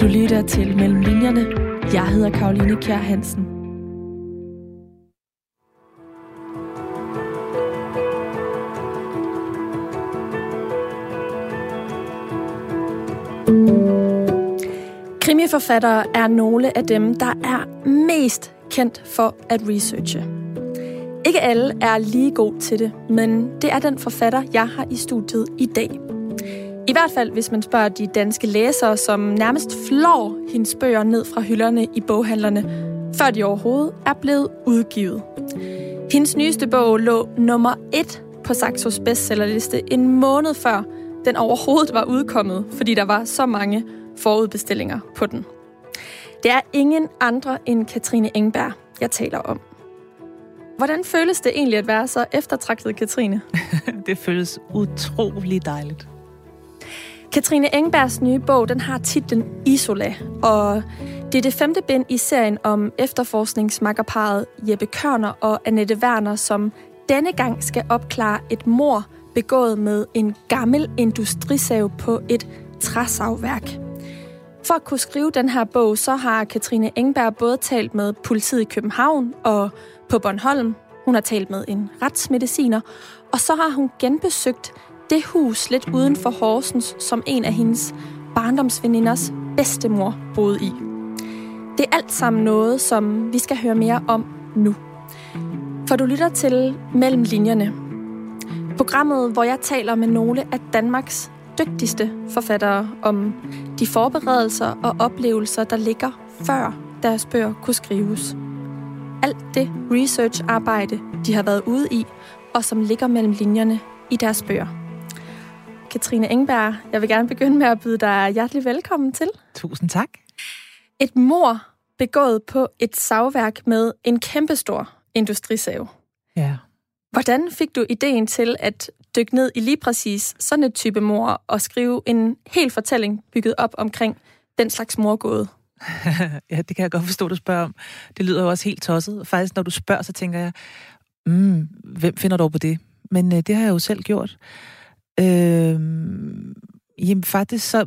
Du lytter til Mellem Linjerne. Jeg hedder Karoline Kjær Hansen. Krimiforfattere er nogle af dem, der er mest kendt for at researche. Ikke alle er lige god til det, men det er den forfatter, jeg har i studiet i dag. I hvert fald, hvis man spørger de danske læsere, som nærmest flår hendes bøger ned fra hylderne i boghandlerne, før de overhovedet er blevet udgivet. Hendes nyeste bog lå nummer et på Saxos bestsellerliste en måned før den overhovedet var udkommet, fordi der var så mange forudbestillinger på den. Det er ingen andre end Katrine Engberg, jeg taler om. Hvordan føles det egentlig at være så eftertragtet, Katrine? det føles utrolig dejligt. Katrine Engbergs nye bog, den har titlen Isola, og det er det femte bind i serien om efterforskningsmakkerparet Jeppe Kørner og Annette Werner, som denne gang skal opklare et mor begået med en gammel industrisav på et træsavværk. For at kunne skrive den her bog, så har Katrine Engberg både talt med politiet i København og på Bornholm. Hun har talt med en retsmediciner, og så har hun genbesøgt det hus lidt uden for Horsens, som en af hendes barndomsveninders bedstemor boede i. Det er alt sammen noget, som vi skal høre mere om nu. For du lytter til Mellem Linjerne. Programmet, hvor jeg taler med nogle af Danmarks dygtigste forfattere om de forberedelser og oplevelser, der ligger før deres bøger kunne skrives. Alt det research-arbejde, de har været ude i, og som ligger mellem linjerne i deres bøger. Katrine Engberg, jeg vil gerne begynde med at byde dig hjertelig velkommen til. Tusind tak. Et mor begået på et savværk med en kæmpestor industrisav. Ja. Hvordan fik du ideen til at dykke ned i lige præcis sådan et type mor og skrive en hel fortælling bygget op omkring den slags morgåde? ja, det kan jeg godt forstå, du spørger om. Det lyder jo også helt tosset. Faktisk, når du spørger, så tænker jeg, mm, hvem finder du på det? Men øh, det har jeg jo selv gjort. Øh, jamen faktisk så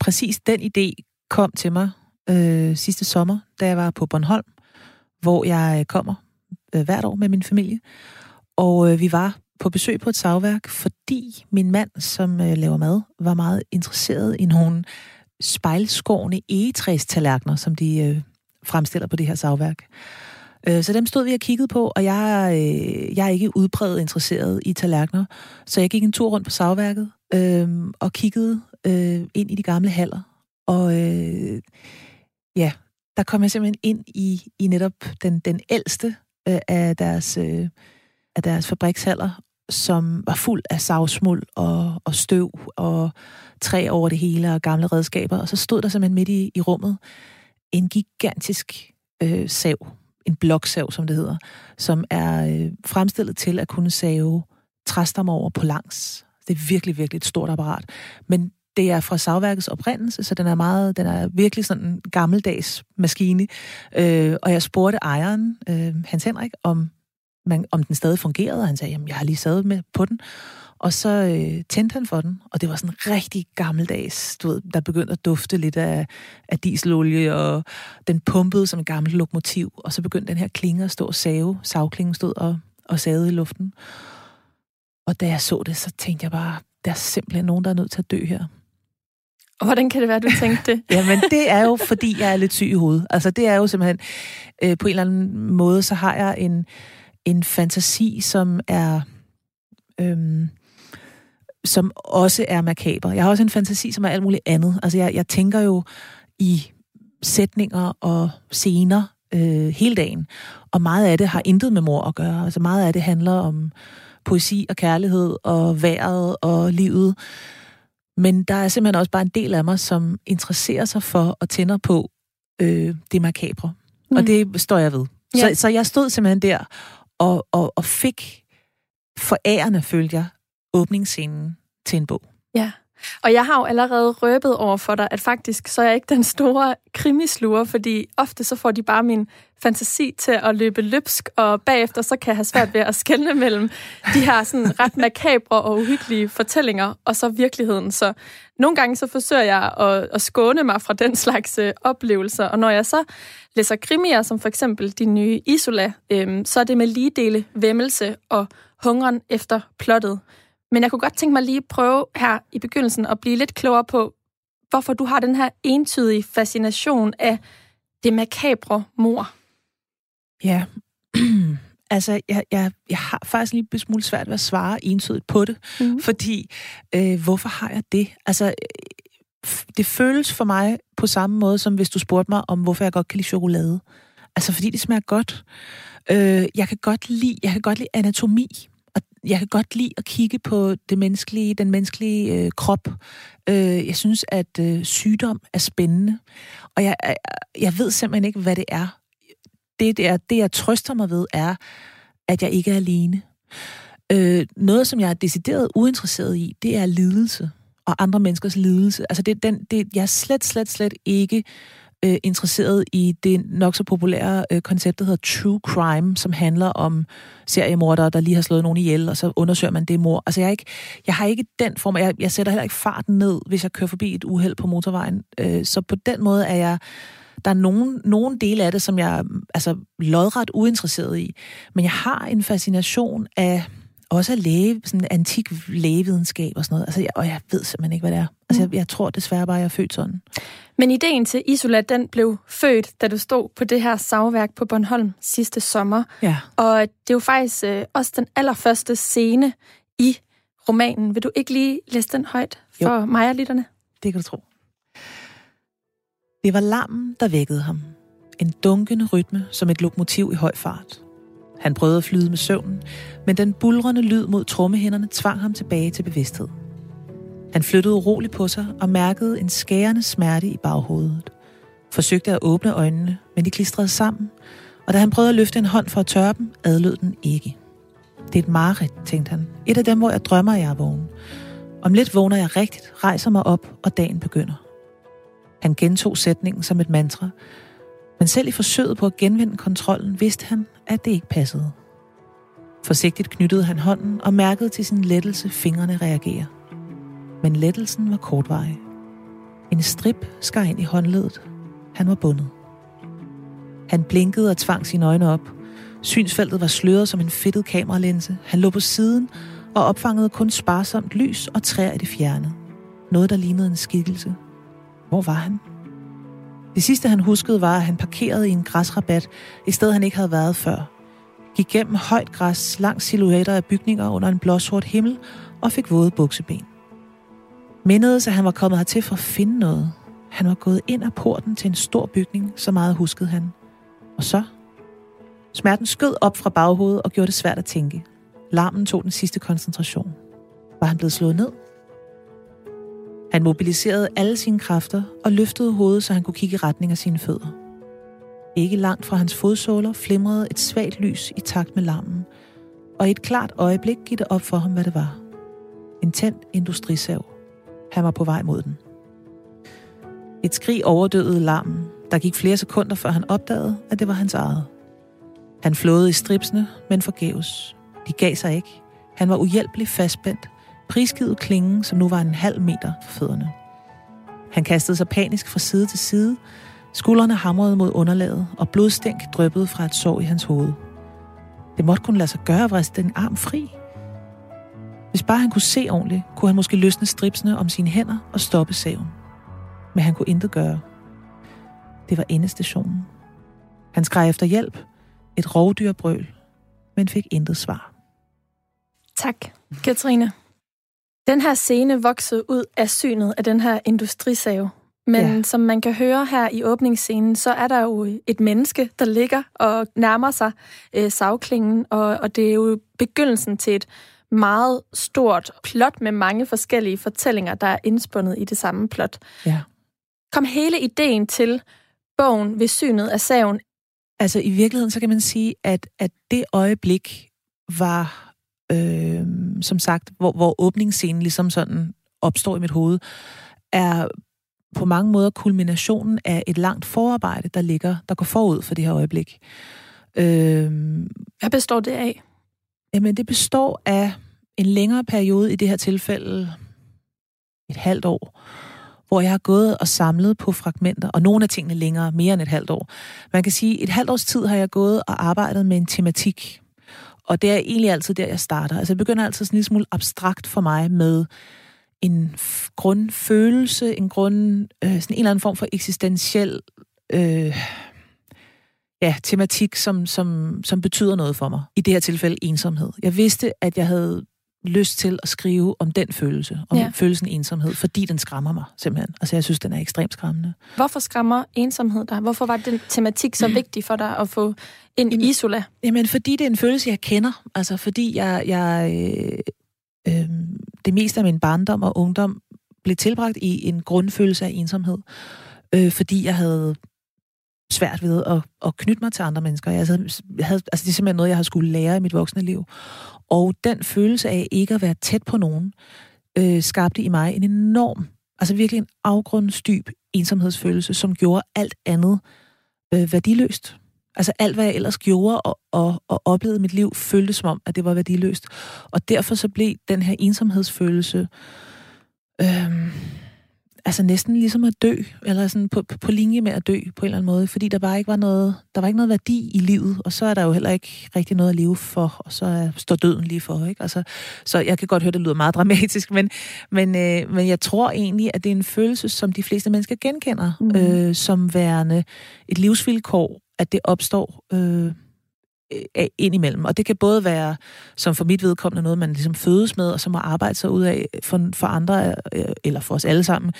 præcis den idé kom til mig øh, sidste sommer, da jeg var på Bornholm, hvor jeg øh, kommer øh, hvert år med min familie. Og øh, vi var på besøg på et savværk, fordi min mand, som øh, laver mad, var meget interesseret i nogle spejlskårne egetræstallerkener, som de øh, fremstiller på det her savværk. Øh, så dem stod vi og kiggede på, og jeg, øh, jeg er ikke udbredt interesseret i tallerkener, så jeg gik en tur rundt på savværket øh, og kiggede øh, ind i de gamle haller. Og øh, ja, der kom jeg simpelthen ind i, i netop den, den ældste øh, af, deres, øh, af deres fabrikshaller, som var fuld af savsmuld og, og støv og træ over det hele og gamle redskaber. Og så stod der simpelthen midt i, i rummet en gigantisk øh, sav, en bloksav, som det hedder, som er øh, fremstillet til at kunne save træstammer over på langs. Det er virkelig, virkelig et stort apparat. Men det er fra savværkets oprindelse, så den er meget, den er virkelig sådan en gammeldags maskine. Øh, og jeg spurgte ejeren, øh, Hans Henrik, om, man, om den stadig fungerede, og han sagde, jamen jeg har lige sad med på den. Og så øh, tændte han for den, og det var sådan rigtig gammeldags, du ved, der begyndte at dufte lidt af, af dieselolie, og den pumpede som en gammel lokomotiv, og så begyndte den her klinge at stå og save, savklingen stod og, og savede i luften. Og da jeg så det, så tænkte jeg bare, der er simpelthen nogen, der er nødt til at dø her. Og hvordan kan det være, du tænkte det? Jamen, det er jo, fordi jeg er lidt syg i hovedet. Altså, det er jo simpelthen, øh, på en eller anden måde, så har jeg en, en fantasi, som er... Øhm, som også er makaber. Jeg har også en fantasi, som er alt muligt andet. Altså, jeg, jeg tænker jo i sætninger og scener øh, hele dagen. Og meget af det har intet med mor at gøre. Altså, meget af det handler om poesi og kærlighed og vejret og livet. Men der er simpelthen også bare en del af mig, som interesserer sig for og tænder på øh, det makabre. Mm. Og det står jeg ved. Ja. Så, så jeg stod simpelthen der og, og, og fik forærende, følger jeg, åbningsscenen til en bog. Ja, og jeg har jo allerede røbet over for dig, at faktisk så er jeg ikke den store krimisluger, fordi ofte så får de bare min fantasi til at løbe løbsk, og bagefter så kan jeg have svært ved at skelne mellem de her sådan ret makabre og uhyggelige fortællinger, og så virkeligheden. Så nogle gange så forsøger jeg at, at skåne mig fra den slags øh, oplevelser, og når jeg så læser krimier, som for eksempel de nye Isola, øh, så er det med lige dele vemmelse og hungeren efter plottet. Men jeg kunne godt tænke mig lige at prøve her i begyndelsen at blive lidt klogere på, hvorfor du har den her entydige fascination af det makabre mor. Ja, altså jeg, jeg, jeg har faktisk lige en smule svært ved at svare entydigt på det, mm. fordi øh, hvorfor har jeg det? Altså det føles for mig på samme måde, som hvis du spurgte mig om, hvorfor jeg godt kan lide chokolade. Altså fordi det smager godt. Øh, jeg kan godt lide, jeg kan godt lide anatomi jeg kan godt lide at kigge på det menneskelige, den menneskelige øh, krop. Øh, jeg synes, at øh, sygdom er spændende, og jeg, jeg ved simpelthen ikke, hvad det er. Det, det, er, det, jeg trøster mig ved, er, at jeg ikke er alene. Øh, noget, som jeg er decideret uinteresseret i, det er lidelse og andre menneskers lidelse. Altså, det, den, det, jeg er slet, slet, slet ikke øh, Øh, interesseret i det nok så populære øh, koncept, der hedder true crime, som handler om seriemordere, der lige har slået nogen ihjel, og så undersøger man det mor. Altså jeg, er ikke, jeg har ikke den form, jeg, jeg sætter heller ikke farten ned, hvis jeg kører forbi et uheld på motorvejen. Øh, så på den måde er jeg der er nogen, nogen dele af det, som jeg er altså, lodret uinteresseret i. Men jeg har en fascination af også læge, sådan antik lægevidenskab og sådan noget. Altså, jeg, og jeg ved simpelthen ikke, hvad det er. Altså, jeg, jeg tror desværre bare, jeg er født sådan. Men ideen til Isola, den blev født, da du stod på det her savværk på Bornholm sidste sommer. Ja. Og det er jo faktisk øh, også den allerførste scene i romanen. Vil du ikke lige læse den højt for jo. mig og lytterne? Det kan du tro. Det var lammen, der vækkede ham. En dunkende rytme som et lokomotiv i høj fart. Han prøvede at flyde med søvnen, men den bulrende lyd mod trommehænderne tvang ham tilbage til bevidsthed. Han flyttede uroligt på sig og mærkede en skærende smerte i baghovedet. Forsøgte at åbne øjnene, men de klistrede sammen, og da han prøvede at løfte en hånd for at tørre dem, adlød den ikke. Det er et mareridt, tænkte han. Et af dem, hvor jeg drømmer, jeg er vågen. Om lidt vågner jeg rigtigt, rejser mig op, og dagen begynder. Han gentog sætningen som et mantra, men selv i forsøget på at genvinde kontrollen, vidste han, at det ikke passede. Forsigtigt knyttede han hånden og mærkede til sin lettelse fingrene reagere. Men lettelsen var kortvarig. En strip skar ind i håndledet. Han var bundet. Han blinkede og tvang sine øjne op. Synsfeltet var sløret som en fedtet kameralinse. Han lå på siden og opfangede kun sparsomt lys og træer i det fjerne. Noget, der lignede en skikkelse. Hvor var han? Det sidste, han huskede, var, at han parkerede i en græsrabat, et sted han ikke havde været før. Gik gennem højt græs langs silhuetter af bygninger under en blåsort himmel og fik våde bukseben. Mindedes, at han var kommet hertil for at finde noget. Han var gået ind ad porten til en stor bygning, så meget huskede han. Og så? Smerten skød op fra baghovedet og gjorde det svært at tænke. Larmen tog den sidste koncentration. Var han blevet slået ned? Han mobiliserede alle sine kræfter og løftede hovedet, så han kunne kigge i retning af sine fødder. Ikke langt fra hans fodsåler flimrede et svagt lys i takt med larmen, og i et klart øjeblik gik det op for ham, hvad det var. En tændt industrisav. Han var på vej mod den. Et skrig overdøde larmen. Der gik flere sekunder, før han opdagede, at det var hans eget. Han flåede i stripsene, men forgæves. De gav sig ikke. Han var uhjælpeligt fastspændt, prisgivet klingen, som nu var en halv meter for fødderne. Han kastede sig panisk fra side til side, skuldrene hamrede mod underlaget, og blodstænk drøbbede fra et sår i hans hoved. Det måtte kun lade sig gøre at vriste den arm fri. Hvis bare han kunne se ordentligt, kunne han måske løsne stripsene om sine hænder og stoppe saven. Men han kunne intet gøre. Det var endestationen. Han skreg efter hjælp, et rovdyrbrøl, men fik intet svar. Tak, Katrine. Den her scene voksede ud af synet af den her industrisave. Men ja. som man kan høre her i åbningsscenen, så er der jo et menneske, der ligger og nærmer sig øh, savklingen, og, og det er jo begyndelsen til et meget stort plot med mange forskellige fortællinger, der er indspundet i det samme plot. Ja. Kom hele ideen til bogen ved synet af saven? Altså i virkeligheden, så kan man sige, at, at det øjeblik var øh, som sagt, hvor, hvor åbningsscenen ligesom sådan opstår i mit hoved, er på mange måder kulminationen af et langt forarbejde, der ligger, der går forud for det her øjeblik. Øh, Hvad består det af? Jamen, det består af en længere periode, i det her tilfælde et halvt år, hvor jeg har gået og samlet på fragmenter, og nogle af tingene længere, mere end et halvt år. Man kan sige, at et halvt års tid har jeg gået og arbejdet med en tematik, og det er egentlig altid der, jeg starter. Altså, jeg begynder altid sådan en smule abstrakt for mig med en grundfølelse, en grund, øh, sådan en eller anden form for eksistentiel øh, ja, tematik, som, som, som betyder noget for mig. I det her tilfælde ensomhed. Jeg vidste, at jeg havde lyst til at skrive om den følelse, om ja. følelsen ensomhed, fordi den skræmmer mig simpelthen. Altså jeg synes, den er ekstremt skræmmende. Hvorfor skræmmer ensomhed dig? Hvorfor var den tematik så vigtig for dig at få ind i Isola? Jamen, fordi det er en følelse, jeg kender. Altså fordi jeg, jeg øh, øh, det meste af min barndom og ungdom blev tilbragt i en grundfølelse af ensomhed. Øh, fordi jeg havde svært ved at, at knytte mig til andre mennesker. Jeg havde, havde, altså det er simpelthen noget, jeg har skulle lære i mit voksne liv. Og den følelse af ikke at være tæt på nogen, øh, skabte i mig en enorm, altså virkelig en afgrundsdyb ensomhedsfølelse, som gjorde alt andet øh, værdiløst. Altså alt, hvad jeg ellers gjorde og, og, og oplevede i mit liv, føltes som om, at det var værdiløst. Og derfor så blev den her ensomhedsfølelse... Øh, altså næsten ligesom at dø, eller sådan på, på linje med at dø på en eller anden måde, fordi der bare ikke var noget, der var ikke noget værdi i livet, og så er der jo heller ikke rigtig noget at leve for, og så står døden lige for, ikke? Altså, så jeg kan godt høre, det lyder meget dramatisk, men, men, øh, men jeg tror egentlig, at det er en følelse, som de fleste mennesker genkender, mm. øh, som værende et livsvilkår, at det opstår øh, indimellem. Og det kan både være, som for mit vedkommende, noget, man ligesom fødes med, og så må arbejde sig ud af for, for andre, øh, eller for os alle sammen,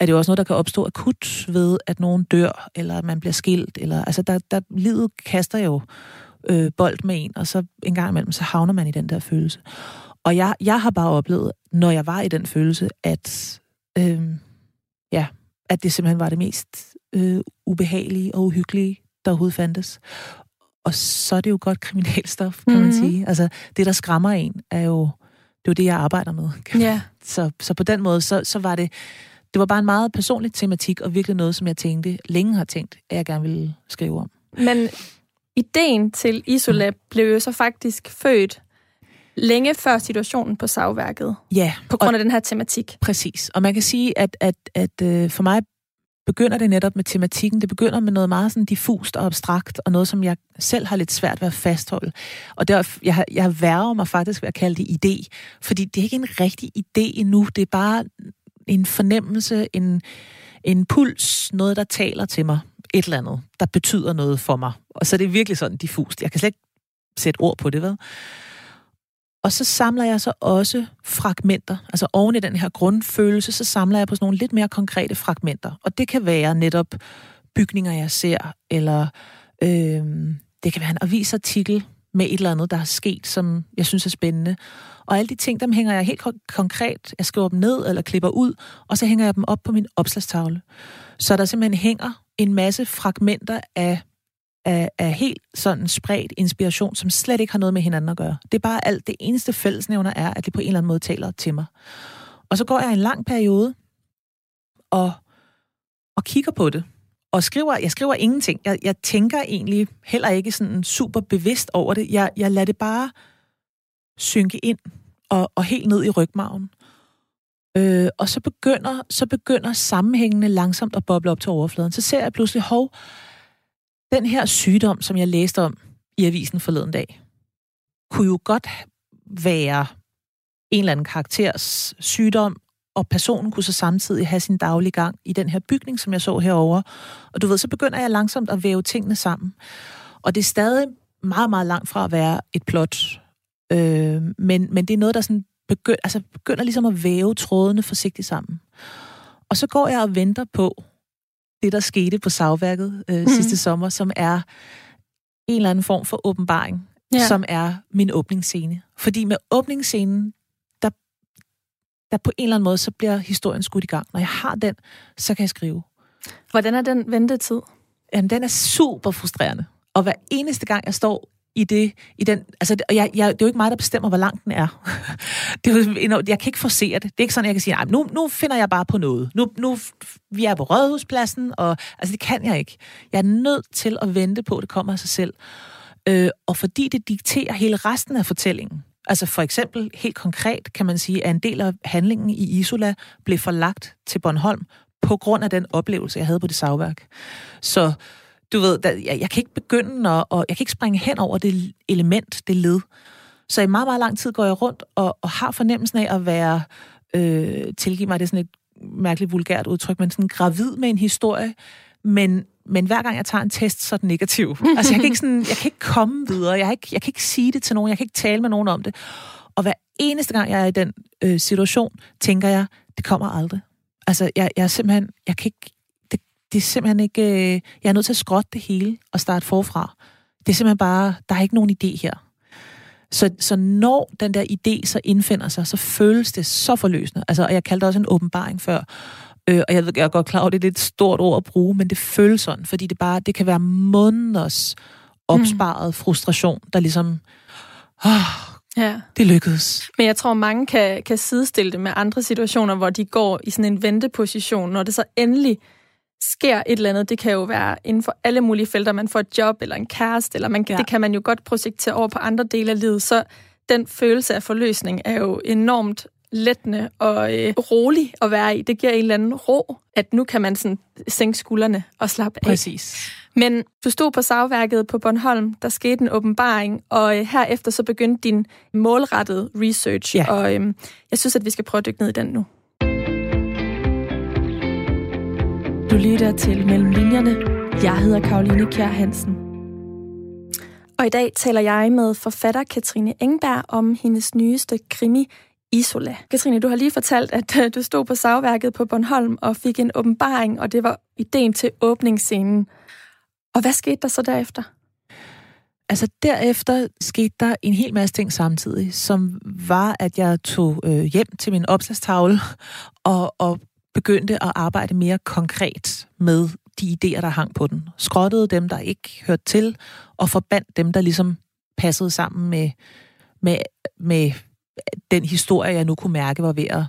er det jo også noget, der kan opstå akut ved, at nogen dør, eller at man bliver skilt, eller altså der, der livet kaster jo øh, bold med en, og så en gang imellem, så havner man i den der følelse. Og jeg, jeg har bare oplevet, når jeg var i den følelse, at øh, ja, at det simpelthen var det mest øh, ubehagelige og uhyggelige, der overhovedet fandtes. Og så er det jo godt kriminalstof, kan mm-hmm. man mhm. sige. Altså, det, der skræmmer en, er jo, det er jo det, jeg arbejder med. Ja. Så, så på den måde, så, så var det, det var bare en meget personlig tematik, og virkelig noget, som jeg tænkte, længe har tænkt, at jeg gerne ville skrive om. Men ideen til Isola mm. blev jo så faktisk født længe før situationen på savværket. Ja. På grund af den her tematik. Præcis. Og man kan sige, at, at, at øh, for mig begynder det netop med tematikken. Det begynder med noget meget sådan diffust og abstrakt, og noget, som jeg selv har lidt svært ved at fastholde. Og der, jeg, jeg værger mig faktisk ved at kalde det idé, fordi det er ikke en rigtig idé endnu. Det er bare en fornemmelse, en, en puls, noget, der taler til mig. Et eller andet, der betyder noget for mig. Og så er det virkelig sådan diffust. Jeg kan slet ikke sætte ord på det, hvad? Og så samler jeg så også fragmenter. Altså oven i den her grundfølelse, så samler jeg på sådan nogle lidt mere konkrete fragmenter. Og det kan være netop bygninger, jeg ser, eller øh, det kan være en avisartikel med et eller andet, der er sket, som jeg synes er spændende. Og alle de ting, dem hænger jeg helt konkret. Jeg skriver dem ned eller klipper ud, og så hænger jeg dem op på min opslagstavle. Så der simpelthen hænger en masse fragmenter af af, af helt sådan spredt inspiration, som slet ikke har noget med hinanden at gøre. Det er bare alt. Det eneste fællesnævner er, at det på en eller anden måde taler til mig. Og så går jeg en lang periode og, og kigger på det. Og skriver, jeg skriver ingenting. Jeg, jeg tænker egentlig heller ikke sådan super bevidst over det. Jeg, jeg lader det bare synke ind og, og helt ned i rygmagen. Øh, og så begynder, så begynder sammenhængene langsomt at boble op til overfladen. Så ser jeg pludselig, hov, den her sygdom, som jeg læste om i avisen forleden dag, kunne jo godt være en eller anden karakters sygdom, og personen kunne så samtidig have sin daglige gang i den her bygning, som jeg så herover. Og du ved, så begynder jeg langsomt at væve tingene sammen. Og det er stadig meget, meget langt fra at være et plot. Øh, men, men det er noget, der sådan begynder, altså begynder ligesom at væve trådene forsigtigt sammen. Og så går jeg og venter på, det, der skete på savværket øh, mm. sidste sommer, som er en eller anden form for åbenbaring, ja. som er min åbningsscene. Fordi med åbningsscenen, der, der på en eller anden måde, så bliver historien skudt i gang. Når jeg har den, så kan jeg skrive. Hvordan er den ventetid? Jamen, den er super frustrerende. Og hver eneste gang, jeg står i det, i den, altså, jeg, jeg, det er jo ikke mig, der bestemmer, hvor lang den er. det er jo, jeg kan ikke forsere det. Det er ikke sådan, jeg kan sige, nej, nu, nu finder jeg bare på noget. Nu, nu, vi er på Rådhuspladsen, og altså, det kan jeg ikke. Jeg er nødt til at vente på, at det kommer af sig selv. Øh, og fordi det dikterer hele resten af fortællingen. Altså for eksempel, helt konkret kan man sige, at en del af handlingen i Isola blev forlagt til Bornholm på grund af den oplevelse, jeg havde på det savværk. Så du ved, der, jeg, jeg kan ikke begynde at, og jeg kan ikke springe hen over det element, det led. Så i meget, meget lang tid går jeg rundt og, og har fornemmelsen af at være, øh, tilgive mig, det er sådan et mærkeligt vulgært udtryk, men sådan gravid med en historie, men, men hver gang jeg tager en test, så er den negativ. Altså jeg kan ikke, sådan, jeg kan ikke komme videre, jeg, ikke, jeg kan ikke sige det til nogen, jeg kan ikke tale med nogen om det. Og hver eneste gang, jeg er i den øh, situation, tænker jeg, det kommer aldrig. Altså jeg, jeg er simpelthen, jeg kan ikke, det er simpelthen ikke... Øh, jeg er nødt til at skrotte det hele og starte forfra. Det er simpelthen bare... Der er ikke nogen idé her. Så, så når den der idé så indfinder sig, så føles det så forløsende. Altså, og jeg kaldte også en åbenbaring før. Øh, og jeg, jeg er godt klar over, det er lidt stort ord at bruge, men det føles sådan, fordi det bare, det kan være måneders opsparet mm. frustration, der ligesom, åh, ja. det lykkedes. Men jeg tror, mange kan, kan sidestille det med andre situationer, hvor de går i sådan en venteposition, når det så endelig sker et eller andet. Det kan jo være inden for alle mulige felter. Man får et job eller en kæreste, eller man, ja. det kan man jo godt projektere over på andre dele af livet. Så den følelse af forløsning er jo enormt lettende og øh, rolig at være i. Det giver en eller anden ro, at nu kan man sådan sænke skuldrene og slappe af. Præcis. Men du stod på savværket på Bornholm, der skete en åbenbaring, og øh, herefter så begyndte din målrettede research, ja. og øh, jeg synes, at vi skal prøve at dykke ned i den nu. Du lytter til Mellem Linjerne. Jeg hedder Karoline Kjær Hansen. Og i dag taler jeg med forfatter Katrine Engberg om hendes nyeste krimi, Isola. Katrine, du har lige fortalt, at øh, du stod på savværket på Bornholm og fik en åbenbaring, og det var ideen til åbningsscenen. Og hvad skete der så derefter? Altså derefter skete der en hel masse ting samtidig, som var, at jeg tog øh, hjem til min opslagstavle og, og begyndte at arbejde mere konkret med de idéer, der hang på den. Skrottede dem, der ikke hørte til, og forbandt dem, der ligesom passede sammen med, med, med den historie, jeg nu kunne mærke var ved at,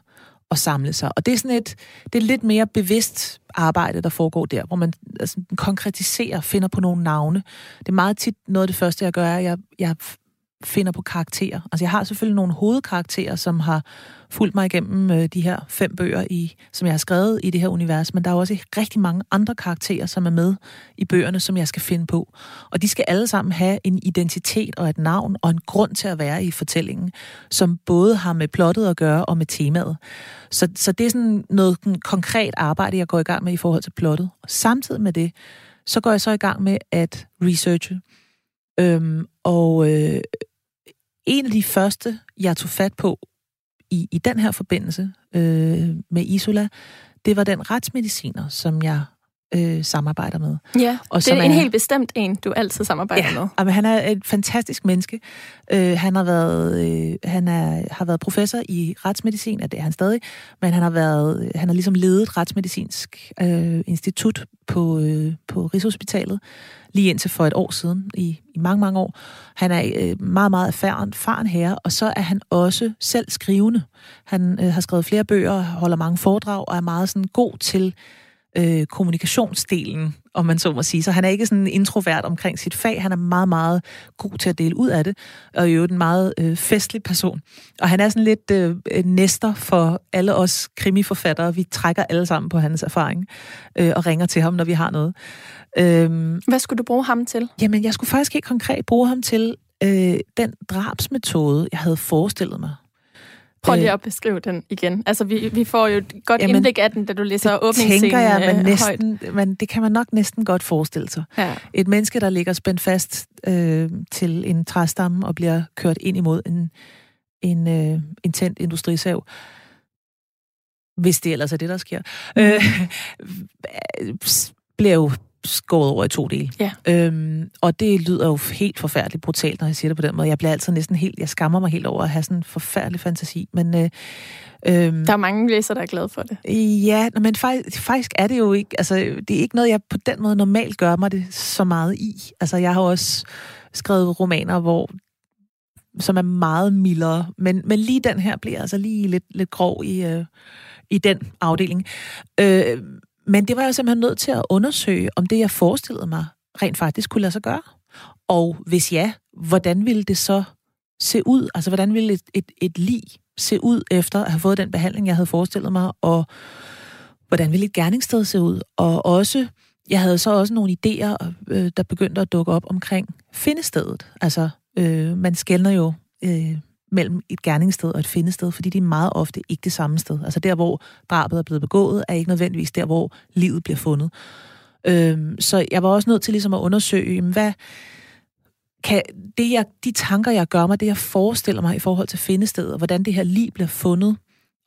at samle sig. Og det er sådan et, det er lidt mere bevidst arbejde, der foregår der, hvor man altså, konkretiserer, finder på nogle navne. Det er meget tit noget af det første, jeg gør, er, at jeg, jeg finder på karakterer. Altså jeg har selvfølgelig nogle hovedkarakterer, som har fulgt mig igennem øh, de her fem bøger, i, som jeg har skrevet i det her univers, men der er også rigtig mange andre karakterer, som er med i bøgerne, som jeg skal finde på. Og de skal alle sammen have en identitet og et navn og en grund til at være i fortællingen, som både har med plottet at gøre og med temaet. Så, så det er sådan noget sådan konkret arbejde, jeg går i gang med i forhold til plottet. Og samtidig med det, så går jeg så i gang med at researche. Øhm, og øh, en af de første, jeg tog fat på i, i den her forbindelse øh, med Isola, det var den retsmediciner, som jeg øh, samarbejder med. Ja, og det er en er, helt bestemt en, du altid samarbejder ja, med. Ja, men han er et fantastisk menneske. Øh, han har været øh, han er, har været professor i retsmedicin, og det er han stadig, men han har været han har ligesom ledet retsmedicinsk øh, institut på øh, på Rigshospitalet lige indtil for et år siden, i, i mange, mange år. Han er øh, meget, meget erfaren, faren herre, og så er han også selv skrivende. Han øh, har skrevet flere bøger, holder mange foredrag, og er meget sådan god til øh, kommunikationsdelen, om man så må sige. Så han er ikke sådan introvert omkring sit fag. Han er meget, meget god til at dele ud af det, og er jo en meget øh, festlig person. Og han er sådan lidt øh, næster for alle os krimiforfattere. Vi trækker alle sammen på hans erfaring øh, og ringer til ham, når vi har noget. Øhm, Hvad skulle du bruge ham til? Jamen, jeg skulle faktisk ikke konkret bruge ham til øh, den drabsmetode, jeg havde forestillet mig. Prøv lige at beskrive den igen. Altså, vi, vi får jo et godt Jamen, indblik af den, da du læser åbningsscenen tænker jeg, men, øh, næsten, men det kan man nok næsten godt forestille sig. Ja. Et menneske, der ligger spændt fast øh, til en træstamme og bliver kørt ind imod en, en, øh, en tændt industrisav, hvis det ellers er det, der sker, mm. øh, bliver jo skåret over i to dele. Ja. Øhm, og det lyder jo helt forfærdeligt brutalt, når jeg siger det på den måde. Jeg bliver altid næsten helt, jeg skammer mig helt over at have sådan en forfærdelig fantasi. Men, øh, øhm, der er mange læsere, der er glade for det. Ja, men faktisk, faktisk er det jo ikke, altså det er ikke noget, jeg på den måde normalt gør mig det så meget i. Altså jeg har også skrevet romaner, hvor som er meget mildere, men, men lige den her bliver altså lige lidt, lidt grov i, øh, i den afdeling. Øh, men det var jeg simpelthen nødt til at undersøge, om det, jeg forestillede mig, rent faktisk kunne lade sig gøre. Og hvis ja, hvordan ville det så se ud? Altså, hvordan ville et, et, et lig se ud efter at have fået den behandling, jeg havde forestillet mig? Og hvordan ville et gerningssted se ud? Og også, jeg havde så også nogle idéer, øh, der begyndte at dukke op omkring findestedet. Altså, øh, man skældner jo øh, mellem et gerningssted og et findested, fordi de er meget ofte ikke det samme sted. Altså der, hvor drabet er blevet begået, er ikke nødvendigvis der, hvor livet bliver fundet. Øhm, så jeg var også nødt til ligesom at undersøge, hvad kan det, jeg, de tanker, jeg gør mig, det jeg forestiller mig i forhold til findestedet, og hvordan det her liv bliver fundet,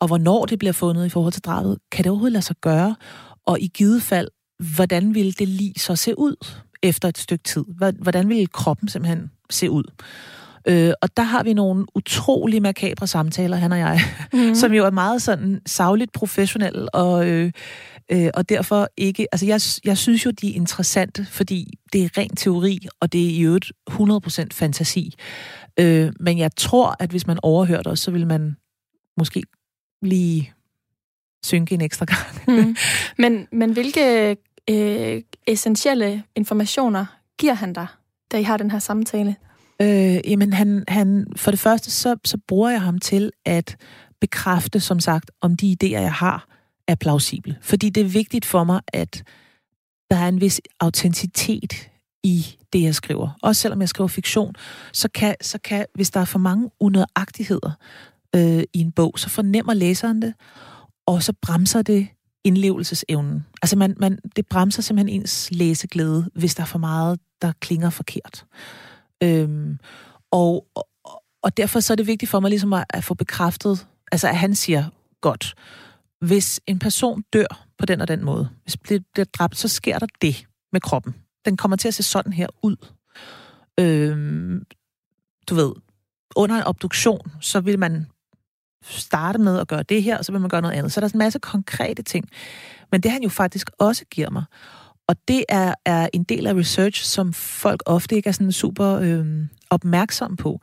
og hvornår det bliver fundet i forhold til drabet, kan det overhovedet lade sig gøre? Og i givet fald, hvordan vil det lige så se ud efter et stykke tid? Hvordan vil kroppen simpelthen se ud? Øh, og der har vi nogle utrolig makabre samtaler, han og jeg, mm. som jo er meget sådan savligt professionelle, og, øh, øh, og derfor ikke... Altså, jeg, jeg synes jo, de er interessante, fordi det er ren teori, og det er i øvrigt 100% fantasi. Øh, men jeg tror, at hvis man overhørte os, så vil man måske lige synke en ekstra gang. mm. men, men hvilke øh, essentielle informationer giver han dig, da I har den her samtale? Øh, jamen, han, han, for det første, så, så bruger jeg ham til at bekræfte, som sagt, om de idéer, jeg har, er plausible. Fordi det er vigtigt for mig, at der er en vis autenticitet i det, jeg skriver. Også selvom jeg skriver fiktion, så kan, så kan hvis der er for mange unødagtigheder øh, i en bog, så fornemmer læseren det, og så bremser det indlevelsesevnen. Altså man, man, det bremser simpelthen ens læseglæde, hvis der er for meget, der klinger forkert. Øhm, og, og, og derfor så er det vigtigt for mig ligesom at, at få bekræftet, altså at han siger, godt, hvis en person dør på den og den måde, hvis det bliver dræbt, så sker der det med kroppen. Den kommer til at se sådan her ud. Øhm, du ved, under en obduktion, så vil man starte med at gøre det her, og så vil man gøre noget andet. Så der er en masse konkrete ting. Men det han jo faktisk også giver mig, og det er, er en del af research, som folk ofte ikke er sådan super øh, opmærksom på.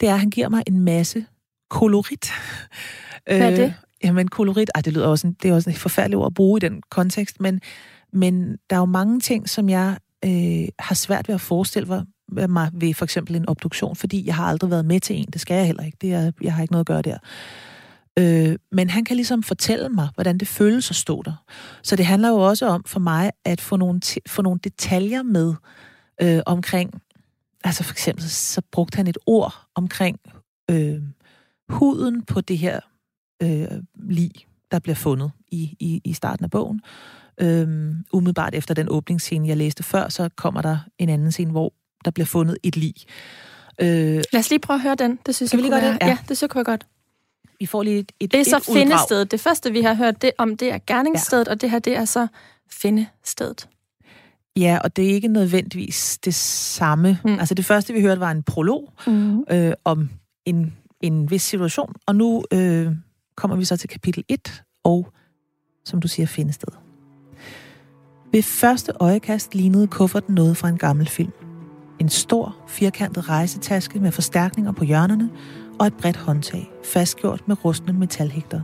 Det er, at han giver mig en masse kolorit. Hvad er det? Øh, jamen, kolorit, ej, det lyder også, en, det er også et forfærdeligt ord at bruge i den kontekst, men, men der er jo mange ting, som jeg øh, har svært ved at forestille mig ved for eksempel en obduktion, fordi jeg har aldrig været med til en. Det skal jeg heller ikke. Det er, jeg har ikke noget at gøre der. Øh, men han kan ligesom fortælle mig, hvordan det føles at stå der. Så det handler jo også om for mig at få nogle, få nogle detaljer med øh, omkring, altså for eksempel så brugte han et ord omkring øh, huden på det her øh, lig, der bliver fundet i, i, i starten af bogen. Øh, umiddelbart efter den åbningsscene, jeg læste før, så kommer der en anden scene, hvor der bliver fundet et lig. Øh, Lad os lige prøve at høre den. Det synes jeg, vi lige godt det? Ja. ja, det synes jeg godt. Vi får lige et, et Det er så et findestedet. Det første, vi har hørt det om, det er gerningsstedet, ja. og det her, det er så findestedet. Ja, og det er ikke nødvendigvis det samme. Mm. Altså det første, vi hørte, var en prolog mm. øh, om en, en vis situation, og nu øh, kommer vi så til kapitel 1, og som du siger, findested. Ved første øjekast lignede kufferten noget fra en gammel film. En stor, firkantet rejsetaske med forstærkninger på hjørnerne og et bredt håndtag, fastgjort med rustne metalhægter.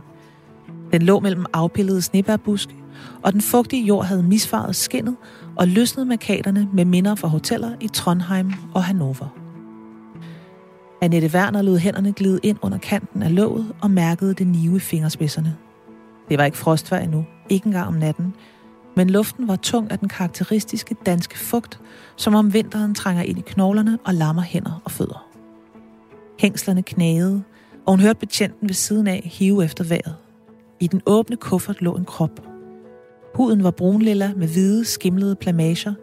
Den lå mellem afpillede snebærbuske, og den fugtige jord havde misfaret skinnet og løsnet markaderne med minder fra hoteller i Trondheim og Hannover. Annette Werner lod hænderne glide ind under kanten af låget og mærkede det nive i fingerspidserne. Det var ikke frostvær endnu, ikke engang om natten, men luften var tung af den karakteristiske danske fugt, som om vinteren trænger ind i knoglerne og lammer hænder og fødder. Hængslerne knagede, og hun hørte betjenten ved siden af hive efter vejret. I den åbne kuffert lå en krop. Huden var brunlilla med hvide, skimlede plamager,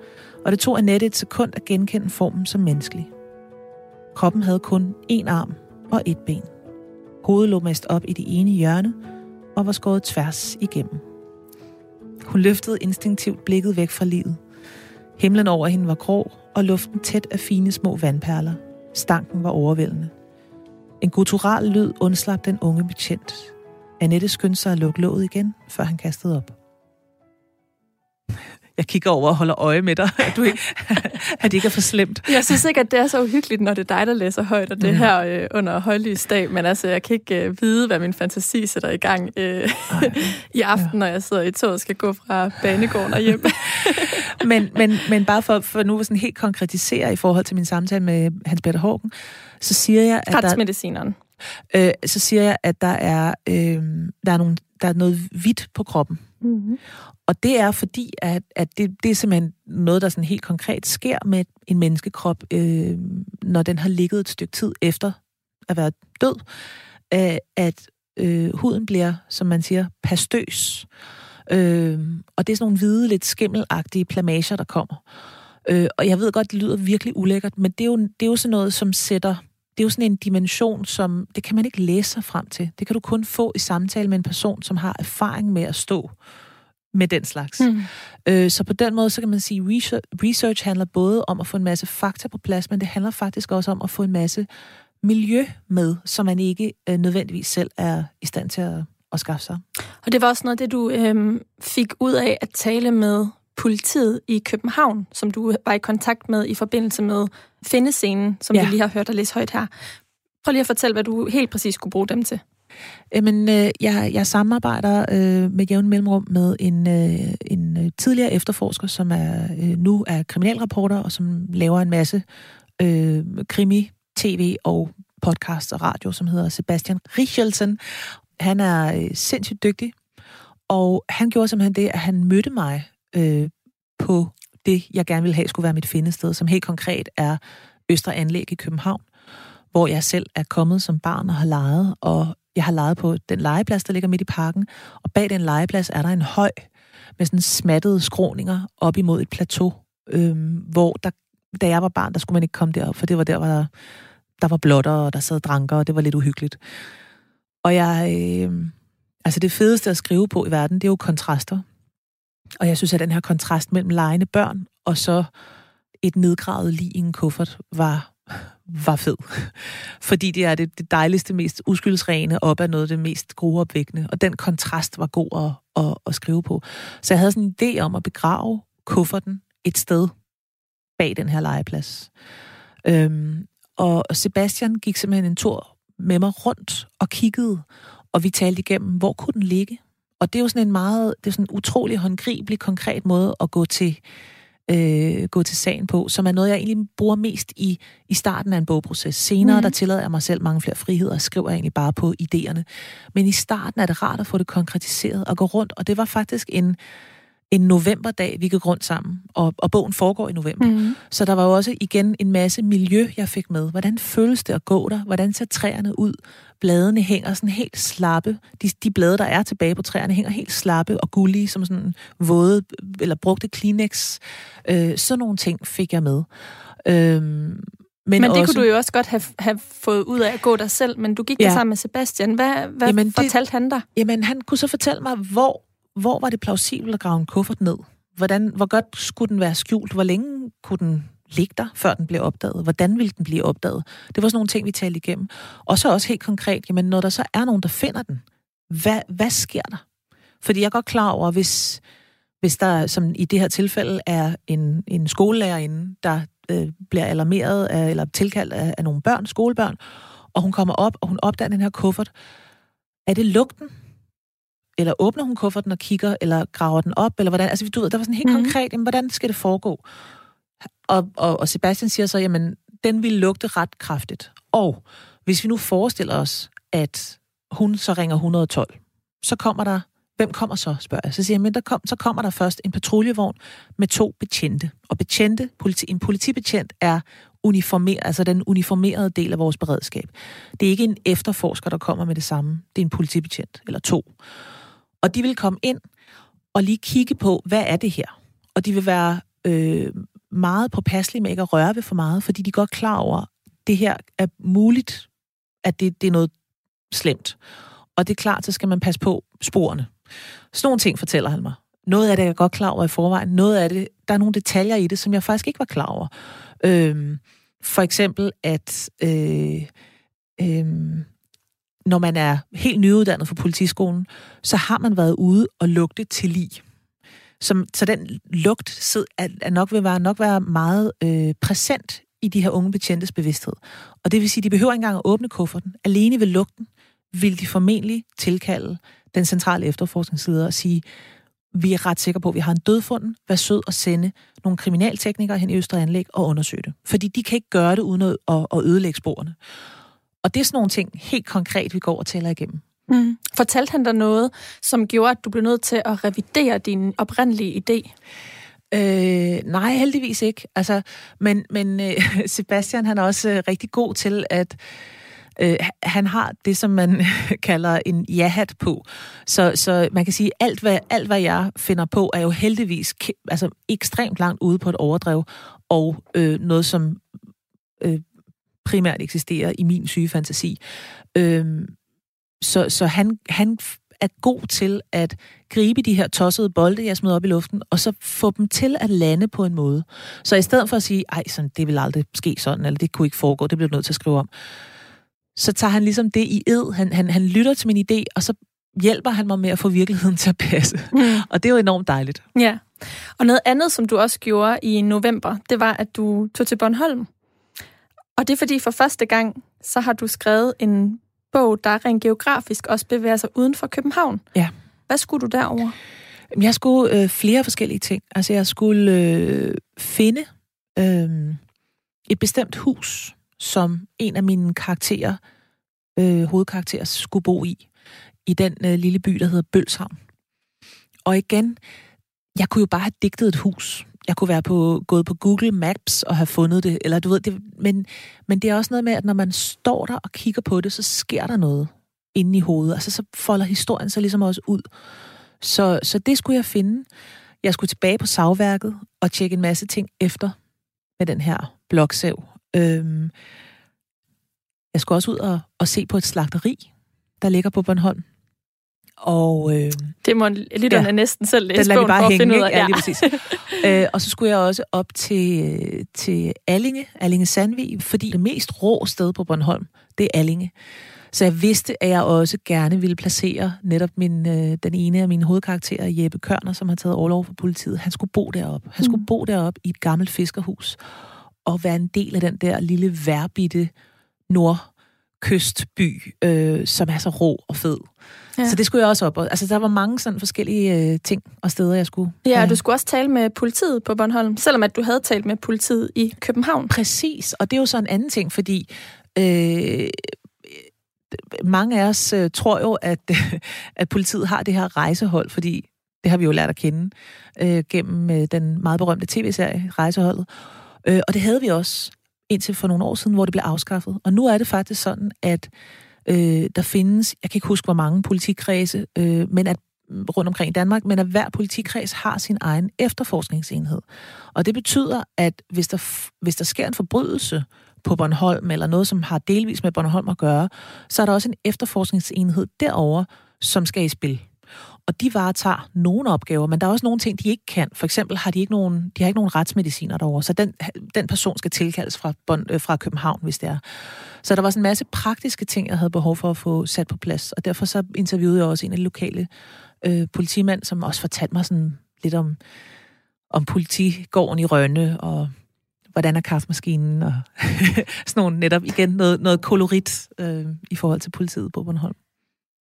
og det tog Annette et sekund at genkende formen som menneskelig. Kroppen havde kun én arm og et ben. Hovedet lå mest op i det ene hjørne og var skåret tværs igennem. Hun løftede instinktivt blikket væk fra livet. Himlen over hende var grå, og luften tæt af fine små vandperler. Stanken var overvældende. En guttural lyd undslap den unge betjent. Annette skyndte sig at lukke låget igen, før han kastede op. Jeg kigger over og holder øje med dig, at, du ikke, at det ikke er for slemt. Jeg synes ikke, at det er så uhyggeligt, når det er dig, der læser højt, og det er her øh, under højlysdag, men altså, jeg kan ikke øh, vide, hvad min fantasi sætter i gang øh, i aften, ja. når jeg sidder i tog og skal gå fra banegården og hjem. men, men, men bare for, for nu sådan helt konkretisere i forhold til min samtale med Hans Peter Hågen, så siger jeg, at Retsmedicineren. Der, øh, så siger jeg, at der er, øh, der er, nogle, der er noget hvidt på kroppen. Mm-hmm. Og det er fordi, at, at det, det er simpelthen noget, der sådan helt konkret sker med en menneskekrop, øh, når den har ligget et stykke tid efter at være død, øh, at øh, huden bliver, som man siger, pastøs. Øh, og det er sådan nogle hvide, lidt skimmelagtige plamager, der kommer. Øh, og jeg ved godt, det lyder virkelig ulækkert, men det er, jo, det er jo sådan noget, som sætter... Det er jo sådan en dimension, som det kan man ikke læse sig frem til. Det kan du kun få i samtale med en person, som har erfaring med at stå med den slags. Mm. Øh, så på den måde, så kan man sige, research, research handler både om at få en masse fakta på plads, men det handler faktisk også om at få en masse miljø med, som man ikke øh, nødvendigvis selv er i stand til at, at skaffe sig. Og det var også noget det, du øh, fik ud af at tale med politiet i København, som du var i kontakt med i forbindelse med findescenen, som ja. vi lige har hørt dig læse højt her. Prøv lige at fortælle, hvad du helt præcis skulle bruge dem til. Jamen, øh, jeg, jeg samarbejder øh, med jævn mellemrum med en, øh, en øh, tidligere efterforsker, som er øh, nu er kriminalreporter, og som laver en masse øh, krimi, tv og podcast og radio, som hedder Sebastian Richelsen. Han er øh, sindssygt dygtig, og han gjorde simpelthen det, at han mødte mig øh, på det, jeg gerne ville have skulle være mit findested, som helt konkret er Østre Anlæg i København, hvor jeg selv er kommet som barn og har leget, og jeg har leget på den legeplads, der ligger midt i parken, og bag den legeplads er der en høj med sådan smattede skråninger op imod et plateau, øhm, hvor der, da jeg var barn, der skulle man ikke komme derop, for det var der, hvor der, der var blotter, og der sad dranker, og det var lidt uhyggeligt. Og jeg, øh, altså det fedeste at skrive på i verden, det er jo kontraster. Og jeg synes, at den her kontrast mellem legende børn, og så et nedgravet lig i en kuffert, var var fed. Fordi det er det, det dejligste, mest uskyldsrene op af noget af det mest gruopvækkende. Og den kontrast var god at, at, at skrive på. Så jeg havde sådan en idé om at begrave kufferten et sted bag den her legeplads. Øhm, og Sebastian gik simpelthen en tur med mig rundt og kiggede, og vi talte igennem, hvor kunne den ligge? Og det er jo sådan en meget, det er sådan en utrolig håndgribelig, konkret måde at gå til øh, gå til sagen på, som er noget, jeg egentlig bruger mest i, i starten af en bogproces. Senere, mm. der tillader jeg mig selv mange flere friheder, og skriver jeg egentlig bare på idéerne. Men i starten er det rart at få det konkretiseret og gå rundt, og det var faktisk en, en novemberdag, vi gik rundt sammen, og, og bogen foregår i november. Mm. Så der var jo også igen en masse miljø, jeg fik med. Hvordan føles det at gå der? Hvordan ser træerne ud? Bladene hænger sådan helt slappe. De, de blade, der er tilbage på træerne, hænger helt slappe og gullige, som sådan våde eller brugte Kleenex. Øh, sådan nogle ting fik jeg med. Øh, men, men det også, kunne du jo også godt have, have fået ud af at gå der selv, men du gik ja. der sammen med Sebastian. Hvad, hvad jamen fortalte det, han dig? Jamen, han kunne så fortælle mig, hvor hvor var det plausibelt at grave en kuffert ned? Hvordan, hvor godt skulle den være skjult? Hvor længe kunne den ligge der, før den blev opdaget? Hvordan ville den blive opdaget? Det var sådan nogle ting, vi talte igennem. Og så også helt konkret, jamen når der så er nogen, der finder den, hvad, hvad sker der? Fordi jeg er godt klar over, hvis, hvis der, som i det her tilfælde, er en, en skolelærerinde, der øh, bliver alarmeret af, eller tilkaldt af, af nogle børn, skolebørn, og hun kommer op, og hun opdager den her kuffert. Er det lugten? Eller åbner hun kufferten og kigger, eller graver den op, eller hvordan? Altså, du ved, der var sådan helt mm. konkret, jamen, hvordan skal det foregå? Og, og, og Sebastian siger så, jamen, den vil lugte ret kraftigt. Og hvis vi nu forestiller os, at hun så ringer 112, så kommer der, hvem kommer så, spørger jeg. Så siger jeg, men der kom, så kommer der først en patruljevogn med to betjente. Og betjente, politi, en politibetjent er uniformeret, altså den uniformerede del af vores beredskab. Det er ikke en efterforsker, der kommer med det samme. Det er en politibetjent, eller to. Og de vil komme ind og lige kigge på, hvad er det her? Og de vil være øh, meget påpasselige med ikke at røre ved for meget, fordi de er godt klar over, at det her er muligt, at det, det er noget slemt. Og det er klart, så skal man passe på sporene. Sådan nogle ting fortæller han mig. noget af det er jeg godt klar over i forvejen. Noget af det, der er nogle detaljer i det, som jeg faktisk ikke var klar over. Øhm, for eksempel, at øh, øh, når man er helt nyuddannet fra politiskolen, så har man været ude og lugte til lig. Som, så den lugt er, er nok vil være, nok være meget øh, præsent i de her unge betjentes bevidsthed. Og det vil sige, at de behøver ikke engang at åbne kufferten. Alene ved lugten vil de formentlig tilkalde den centrale efterforskningsleder og sige, vi er ret sikre på, at vi har en dødfunden. Vær sød at sende nogle kriminalteknikere hen i Østre Anlæg og undersøge det. Fordi de kan ikke gøre det uden at, at ødelægge sporene. Og det er sådan nogle ting, helt konkret, vi går og tæller igennem. Mm. Fortalte han dig noget, som gjorde, at du blev nødt til at revidere din oprindelige idé? Øh, nej, heldigvis ikke. Altså, men men øh, Sebastian han er også øh, rigtig god til at øh, han har det, som man kalder en ja-hat på. Så, så man kan sige, alt hvad, alt hvad jeg finder på, er jo heldigvis altså, ekstremt langt ude på et overdrev, og øh, noget, som øh, primært eksisterer i min syge fantasi. Øh, så så han, han er god til at gribe de her tossede bolde, jeg smider op i luften, og så få dem til at lande på en måde. Så i stedet for at sige, ej, sådan, det vil aldrig ske sådan, eller det kunne ikke foregå, det bliver du nødt til at skrive om, så tager han ligesom det i ed. Han, han, han lytter til min idé, og så hjælper han mig med at få virkeligheden til at passe. Mm. Og det er jo enormt dejligt. Ja. Og noget andet, som du også gjorde i november, det var, at du tog til Bornholm. Og det er fordi, for første gang, så har du skrevet en bog, der rent geografisk også bevæger sig uden for København. Ja. Hvad skulle du derover? Jeg skulle øh, flere forskellige ting. Altså, jeg skulle øh, finde øh, et bestemt hus, som en af mine karakterer, øh, hovedkarakterer, skulle bo i. I den øh, lille by, der hedder Bølshavn. Og igen, jeg kunne jo bare have digtet et hus. Jeg kunne være på, gået på Google Maps og have fundet det, eller du ved, det, men, men det er også noget med, at når man står der og kigger på det, så sker der noget inde i hovedet. Altså, så folder historien sig ligesom også ud. Så, så det skulle jeg finde. Jeg skulle tilbage på savværket og tjekke en masse ting efter med den her bloksav. Øhm, jeg skulle også ud og, og se på et slagteri, der ligger på Bornholm. Og, øh, det må lytterne ja, næsten selv læse bogen bare for hænge, at finde ud af. Ja, lige præcis. øh, og så skulle jeg også op til, til Allinge, Allinge Sandvig, fordi det mest rå sted på Bornholm, det er Allinge. Så jeg vidste, at jeg også gerne ville placere netop min, øh, den ene af mine hovedkarakterer, Jeppe Kørner, som har taget overlov for politiet. Han skulle bo deroppe. Han skulle mm. bo deroppe i et gammelt fiskerhus og være en del af den der lille værbitte nordkystby, øh, som er så rå og fed. Ja. Så det skulle jeg også op. Altså, der var mange sådan forskellige øh, ting og steder, jeg skulle. Ja, og du skulle også tale med politiet på Bornholm, selvom at du havde talt med politiet i København. Præcis, og det er jo så en anden ting, fordi øh, mange af os øh, tror jo, at, at politiet har det her rejsehold, fordi det har vi jo lært at kende øh, gennem øh, den meget berømte tv-serie Rejseholdet. Øh, og det havde vi også indtil for nogle år siden, hvor det blev afskaffet. Og nu er det faktisk sådan, at øh, der findes, jeg kan ikke huske, hvor mange politikredse, øh, men at mm, rundt omkring i Danmark, men at hver politikreds har sin egen efterforskningsenhed. Og det betyder, at hvis der, hvis der sker en forbrydelse på Bornholm, eller noget, som har delvis med Bornholm at gøre, så er der også en efterforskningsenhed derover, som skal i spil og de varetager nogle opgaver, men der er også nogle ting, de ikke kan. For eksempel har de ikke nogen, de har ikke nogen retsmediciner derovre, så den, den person skal tilkaldes fra, øh, fra København, hvis det er. Så der var sådan en masse praktiske ting, jeg havde behov for at få sat på plads, og derfor så interviewede jeg også en af de lokale øh, politimænd, som også fortalte mig sådan lidt om, om politigården i Rønne, og hvordan er kaffemaskinen, og sådan nogle netop igen noget, noget kolorit øh, i forhold til politiet på Bornholm.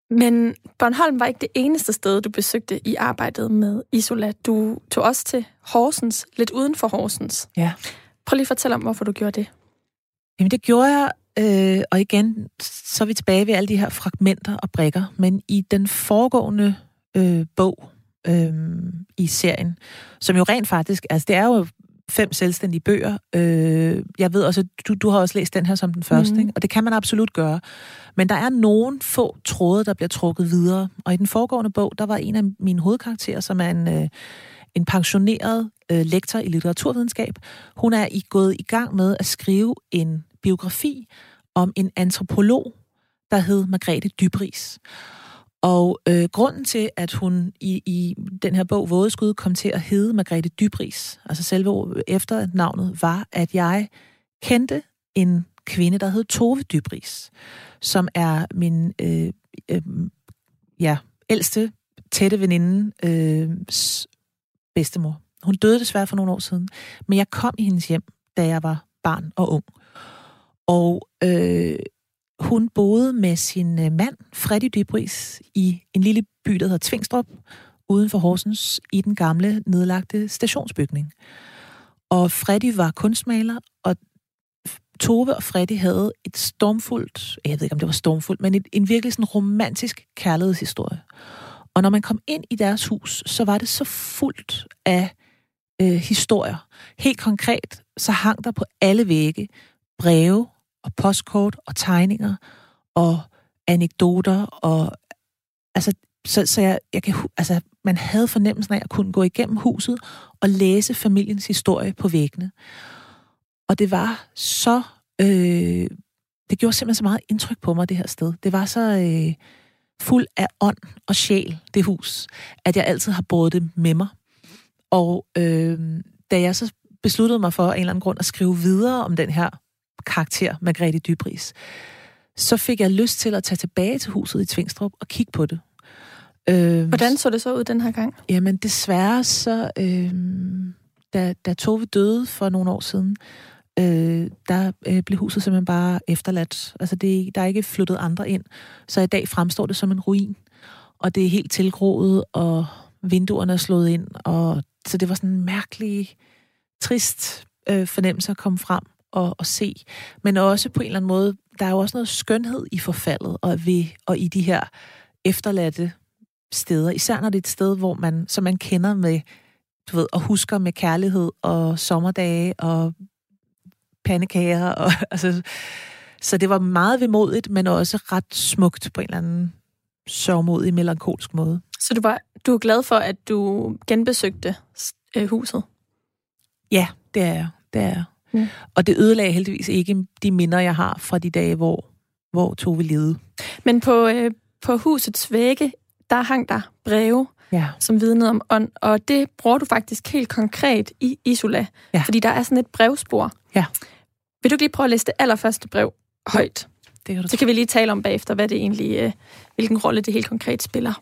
Men Bornholm var ikke det eneste sted, du besøgte i arbejdet med Isola. Du tog også til Horsens, lidt uden for Horsens. Ja. Prøv lige at fortælle om, hvorfor du gjorde det. Jamen det gjorde jeg, øh, og igen, så er vi tilbage ved alle de her fragmenter og brikker. Men i den foregående øh, bog øh, i serien, som jo rent faktisk, altså det er jo fem selvstændige bøger. Øh, jeg ved også, at du, du har også læst den her som den første, mm. ikke? og det kan man absolut gøre. Men der er nogen få tråde, der bliver trukket videre. Og i den foregående bog, der var en af mine hovedkarakterer, som er en, øh, en pensioneret øh, lektor i litteraturvidenskab. Hun er i gået i gang med at skrive en biografi om en antropolog, der hed Margrethe Dybris. Og øh, grunden til, at hun i, i den her bog Vådeskud kom til at hedde Margrethe Dybris, altså selve efter navnet, var, at jeg kendte en kvinde, der hed Tove Dybris, som er min øh, øh, ja, ældste tætte veninde øh, bedstemor. Hun døde desværre for nogle år siden, men jeg kom i hendes hjem, da jeg var barn og ung. Og øh, hun boede med sin øh, mand, Freddy Dybris, i en lille by, der hedder Tvingstrup, uden for Horsens, i den gamle, nedlagte stationsbygning. Og Freddy var kunstmaler, og Tove og Freddy havde et stormfuldt, jeg ved ikke, om det var stormfuldt, men et, en virkelig sådan romantisk kærlighedshistorie. Og når man kom ind i deres hus, så var det så fuldt af øh, historier. Helt konkret, så hang der på alle vægge breve og postkort og tegninger og anekdoter og altså så, så jeg, jeg kan, altså, man havde fornemmelsen af at kunne gå igennem huset og læse familiens historie på væggene. Og det var så... Øh, det gjorde simpelthen så meget indtryk på mig, det her sted. Det var så øh, fuld af ånd og sjæl, det hus, at jeg altid har båret det med mig. Og øh, da jeg så besluttede mig for af en eller anden grund at skrive videre om den her karakter, Margrethe Dybris, så fik jeg lyst til at tage tilbage til huset i Tvingstrup og kigge på det. Øh, Hvordan så det så ud den her gang? Jamen desværre så, øh, da, da Tove døde for nogle år siden, øh, der øh, blev huset simpelthen bare efterladt. Altså det, der er ikke flyttet andre ind, så i dag fremstår det som en ruin. Og det er helt tilgroet, og vinduerne er slået ind, og så det var sådan en mærkelig, trist øh, fornemmelse at komme frem og, og se. Men også på en eller anden måde, der er jo også noget skønhed i forfaldet, og, ved, og i de her efterladte steder. Især når det er et sted, hvor man, som man kender med, du ved, og husker med kærlighed og sommerdage og pandekager. Og, altså, så det var meget vemodigt, men også ret smukt på en eller anden sørgmodig, melankolsk måde. Så du, var, du er glad for, at du genbesøgte øh, huset? Ja, det er jeg. Det er jeg. Mm. Og det ødelagde heldigvis ikke de minder, jeg har fra de dage, hvor, hvor Tove levede. Men på, øh, på husets vægge, der hang der breve, ja. som vidnede om ånd, og det bruger du faktisk helt konkret i Isola, ja. fordi der er sådan et brevspor. Ja. Vil du lige prøve at læse det allerførste brev højt? Det kan du Så kan vi lige tale om bagefter, hvad det egentlig, øh, hvilken rolle det helt konkret spiller.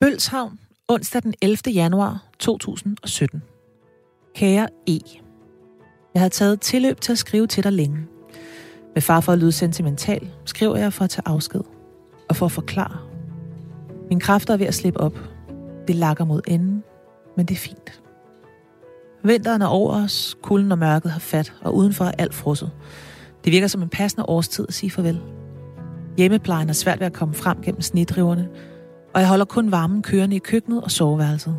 Bølshavn, onsdag den 11. januar 2017. Kære E. Jeg har taget tilløb til at skrive til dig længe. Med far for at lyde sentimental, skriver jeg for at tage afsked. Og for at forklare. Min kræfter er ved at slippe op. Det lakker mod enden, men det er fint. Vinteren er over os, kulden og mørket har fat, og udenfor er alt frosset. Det virker som en passende årstid at sige farvel. Hjemmeplejen er svært ved at komme frem gennem snedriverne, og jeg holder kun varmen kørende i køkkenet og soveværelset.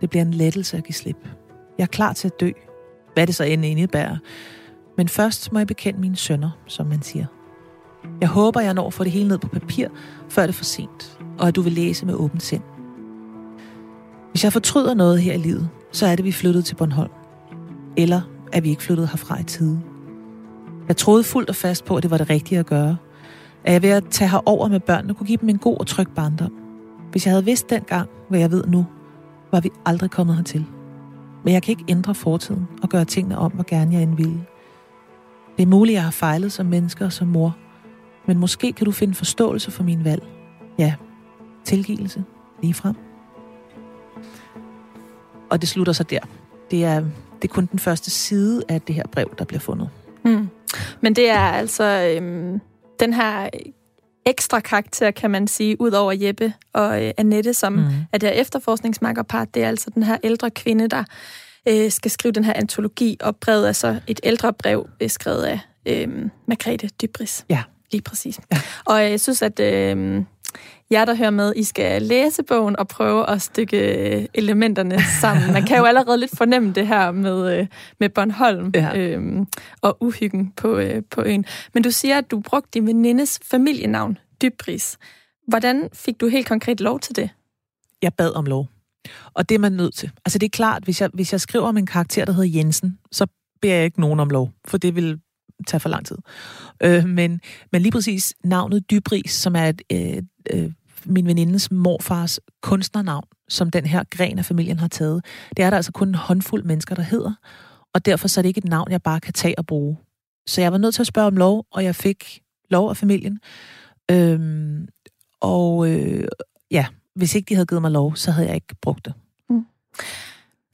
Det bliver en lettelse at give slip. Jeg er klar til at dø, hvad det så end indebærer. Men først må jeg bekende mine sønner, som man siger. Jeg håber, jeg når at få det hele ned på papir, før det er for sent, og at du vil læse med åbent sind. Hvis jeg fortryder noget her i livet, så er det, vi flyttede til Bornholm. Eller at vi ikke flyttede herfra i tide. Jeg troede fuldt og fast på, at det var det rigtige at gøre. At jeg ved at tage herover med børnene kunne give dem en god og tryg barndom. Hvis jeg havde vidst dengang, hvad jeg ved nu, var vi aldrig kommet hertil. Men jeg kan ikke ændre fortiden og gøre tingene om, hvor gerne jeg end ville. Det er muligt, at jeg har fejlet som menneske og som mor, men måske kan du finde forståelse for min valg. Ja, tilgivelse lige frem. Og det slutter så der. Det er, det er kun den første side af det her brev, der bliver fundet. Mm. Men det er altså øhm, den her ekstra karakter, kan man sige, ud over Jeppe og øh, Annette, som mm. er der efterforskningsmakkerpart. Det er altså den her ældre kvinde, der øh, skal skrive den her antologi, og brevet er så et ældre brev øh, skrevet af øh, Margrethe Dybris. Ja. Lige præcis. Ja. Og jeg synes, at øh, jer, der hører med, I skal læse bogen og prøve at stykke øh, elementerne sammen. Man kan jo allerede lidt fornemme det her med, øh, med Bornholm ja. øhm, og uhyggen på, øh, på øen. Men du siger, at du brugte din venindes familienavn, Dybris. Hvordan fik du helt konkret lov til det? Jeg bad om lov. Og det er man nødt til. Altså det er klart, hvis jeg, hvis jeg skriver om en karakter, der hedder Jensen, så beder jeg ikke nogen om lov, for det vil tage for lang tid. Øh, men, men lige præcis navnet Dybris, som er et, øh, øh, min venindes morfars kunstnernavn, som den her gren af familien har taget, det er der altså kun en håndfuld mennesker, der hedder. Og derfor så er det ikke et navn, jeg bare kan tage og bruge. Så jeg var nødt til at spørge om lov, og jeg fik lov af familien. Øhm, og øh, ja, hvis ikke de havde givet mig lov, så havde jeg ikke brugt det. Mm.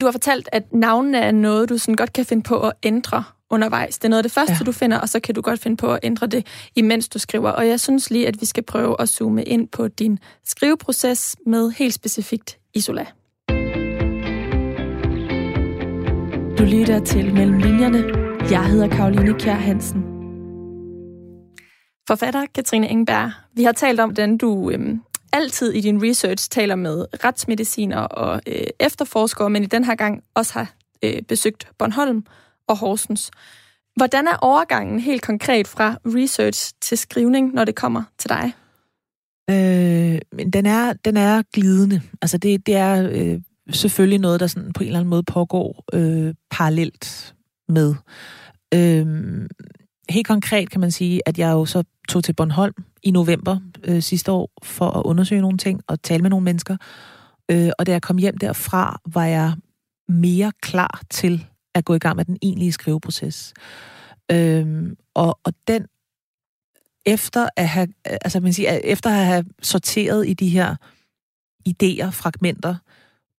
Du har fortalt, at navnene er noget, du sådan godt kan finde på at ændre undervejs. Det er noget af det første, ja. du finder, og så kan du godt finde på at ændre det, imens du skriver. Og jeg synes lige, at vi skal prøve at zoome ind på din skriveproces med helt specifikt Isola. Du lytter til Mellem Linjerne. Jeg hedder Karoline Kjær Hansen. Forfatter Katrine Engberg, vi har talt om, hvordan du øhm, altid i din research taler med retsmediciner og øh, efterforskere, men i den her gang også har øh, besøgt Bornholm og Horsens. Hvordan er overgangen helt konkret fra research til skrivning, når det kommer til dig? Øh, men den er, den er glidende. Altså det, det er øh, selvfølgelig noget, der sådan på en eller anden måde pågår øh, parallelt med. Øh, helt konkret kan man sige, at jeg jo så tog til Bornholm i november øh, sidste år for at undersøge nogle ting og tale med nogle mennesker. Øh, og da jeg kom hjem derfra, var jeg mere klar til at gå i gang med den egentlige skriveproces. Øhm, og, og den efter at have, altså man siger, efter at have sorteret i de her idéer, fragmenter,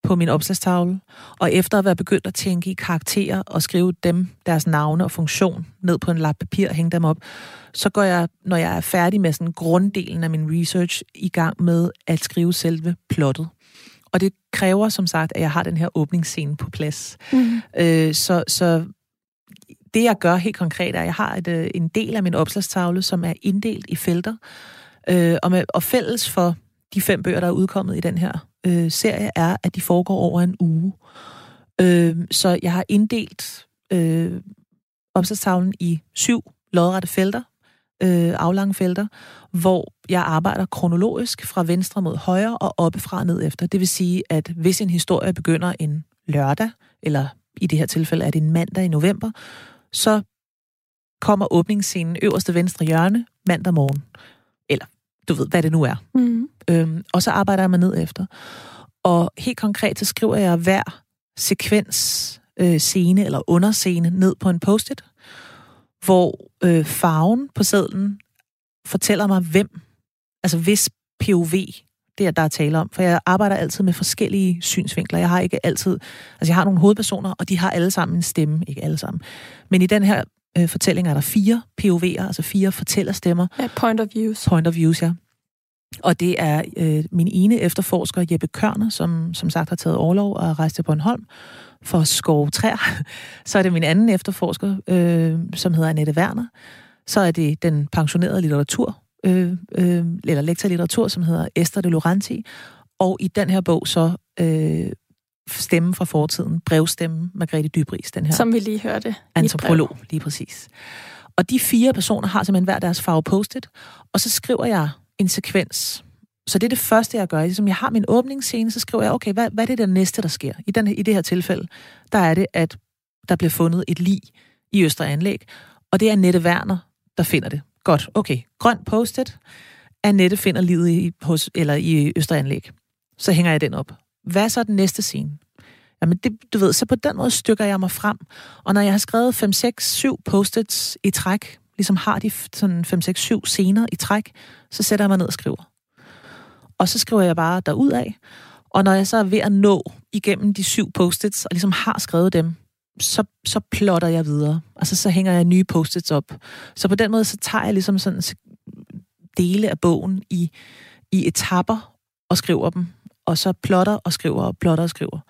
på min opslagstavle, og efter at være begyndt at tænke i karakterer og skrive dem, deres navne og funktion, ned på en lap papir og hænge dem op, så går jeg, når jeg er færdig med sådan grunddelen af min research, i gang med at skrive selve plottet. Og det kræver som sagt, at jeg har den her åbningsscene på plads. Mm. Øh, så, så det jeg gør helt konkret er, at jeg har et, øh, en del af min opslagstavle, som er inddelt i felter, øh, og, med, og fælles for de fem bøger, der er udkommet i den her øh, serie, er, at de foregår over en uge. Øh, så jeg har inddelt øh, opslagstavlen i syv lodrette felter, øh, aflange felter, hvor jeg arbejder kronologisk fra venstre mod højre og oppefra ned efter. Det vil sige, at hvis en historie begynder en lørdag, eller i det her tilfælde er det en mandag i november, så kommer åbningsscenen øverste venstre hjørne mandag morgen. Eller du ved, hvad det nu er. Mm. Øhm, og så arbejder jeg mig ned efter. Og helt konkret, så skriver jeg hver sekvens, øh, scene eller underscene ned på en post-it, hvor øh, farven på sedlen fortæller mig, hvem, altså hvis POV, det er, der er tale om. For jeg arbejder altid med forskellige synsvinkler. Jeg har ikke altid... Altså, jeg har nogle hovedpersoner, og de har alle sammen en stemme. Ikke alle sammen. Men i den her øh, fortælling er der fire POV'er, altså fire fortællerstemmer. Ja, point of views. Point of views, ja. Og det er øh, min ene efterforsker, Jeppe Kørner, som som sagt har taget overlov og rejst til Bornholm for at skove træer. Så er det min anden efterforsker, øh, som hedder Annette Werner. Så er det den pensionerede litteratur, øh, øh, eller lektor litteratur, som hedder Esther de Laurenti. Og i den her bog så øh, stemme fra fortiden, brevstemme, Margrethe Dybris, den her. Som vi lige hørte. Antropolog, lige præcis. Og de fire personer har simpelthen hver deres farve postet, og så skriver jeg en sekvens. Så det er det første, jeg gør. Ligesom jeg har min åbningsscene, så skriver jeg, okay, hvad, hvad er det der næste, der sker? I, den, I det her tilfælde, der er det, at der bliver fundet et lig i Østre Anlæg, og det er Nette Werner, der finder det. Godt, okay. Grøn postet. Annette finder livet i, hos, eller i Østre Anlæg. Så hænger jeg den op. Hvad er så den næste scene? Jamen, det, du ved, så på den måde stykker jeg mig frem. Og når jeg har skrevet 5, 6, 7 post i træk, ligesom har de sådan 5, 6, 7 scener i træk, så sætter jeg mig ned og skriver. Og så skriver jeg bare derud af. Og når jeg så er ved at nå igennem de syv post-its, og ligesom har skrevet dem, så, så plotter jeg videre. Altså, så hænger jeg nye post-its op. Så på den måde, så tager jeg ligesom sådan dele af bogen i, i etapper og skriver dem. Og så plotter og skriver og plotter og skriver.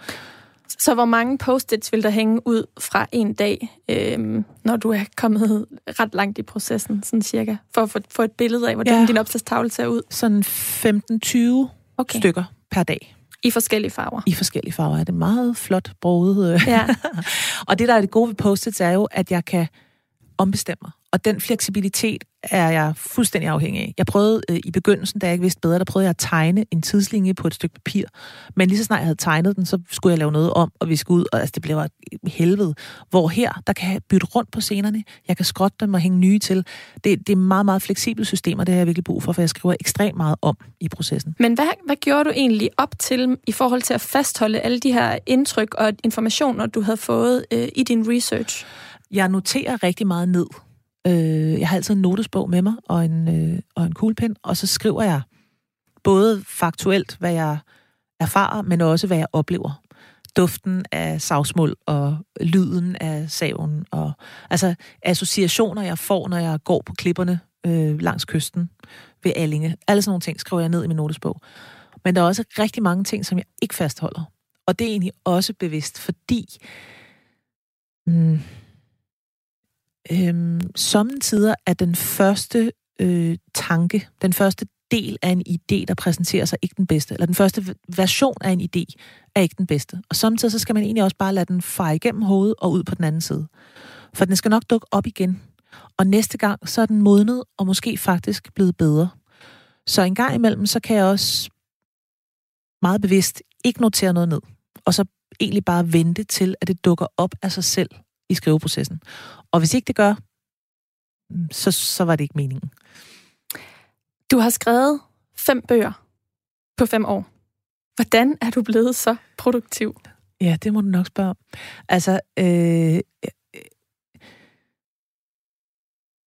Så hvor mange post-its vil der hænge ud fra en dag, øhm, når du er kommet ret langt i processen, sådan cirka, for at få, et billede af, hvordan ja. din opslagstavle ser ud? Sådan 15-20 okay. stykker per dag. I forskellige farver? I forskellige farver. Er det meget flot broet. Ja. og det, der er det gode ved post-its, er jo, at jeg kan ombestemme mig. Og den fleksibilitet er jeg fuldstændig afhængig af. Jeg prøvede øh, i begyndelsen, da jeg ikke vidste bedre, der prøvede jeg at tegne en tidslinje på et stykke papir. Men lige så snart jeg havde tegnet den, så skulle jeg lave noget om, og vi skulle ud, og altså, det blev et helvede. Hvor her, der kan jeg bytte rundt på scenerne, jeg kan skrotte dem og hænge nye til. Det, det er meget, meget fleksibelt system, og det har jeg virkelig brug for, for jeg skriver ekstremt meget om i processen. Men hvad, hvad gjorde du egentlig op til i forhold til at fastholde alle de her indtryk og informationer, du havde fået øh, i din research? Jeg noterer rigtig meget ned. Øh, jeg har altid en notesbog med mig og en, øh, og en kuglepen, og så skriver jeg både faktuelt, hvad jeg erfarer, men også hvad jeg oplever. Duften af savsmuld og lyden af saven, og altså associationer, jeg får, når jeg går på klipperne øh, langs kysten ved Allinge. Alle sådan nogle ting skriver jeg ned i min notesbog. Men der er også rigtig mange ting, som jeg ikke fastholder. Og det er egentlig også bevidst, fordi mm, øhm, sommetider er den første øh, tanke, den første del af en idé, der præsenterer sig, ikke den bedste. Eller den første version af en idé er ikke den bedste. Og samtidig så skal man egentlig også bare lade den fare igennem hovedet og ud på den anden side. For den skal nok dukke op igen. Og næste gang, så er den modnet og måske faktisk blevet bedre. Så en gang imellem, så kan jeg også meget bevidst ikke notere noget ned. Og så egentlig bare vente til, at det dukker op af sig selv i skriveprocessen. Og hvis ikke det gør, så, så var det ikke meningen. Du har skrevet fem bøger på fem år. Hvordan er du blevet så produktiv? Ja, det må du nok spørge om. Altså, øh,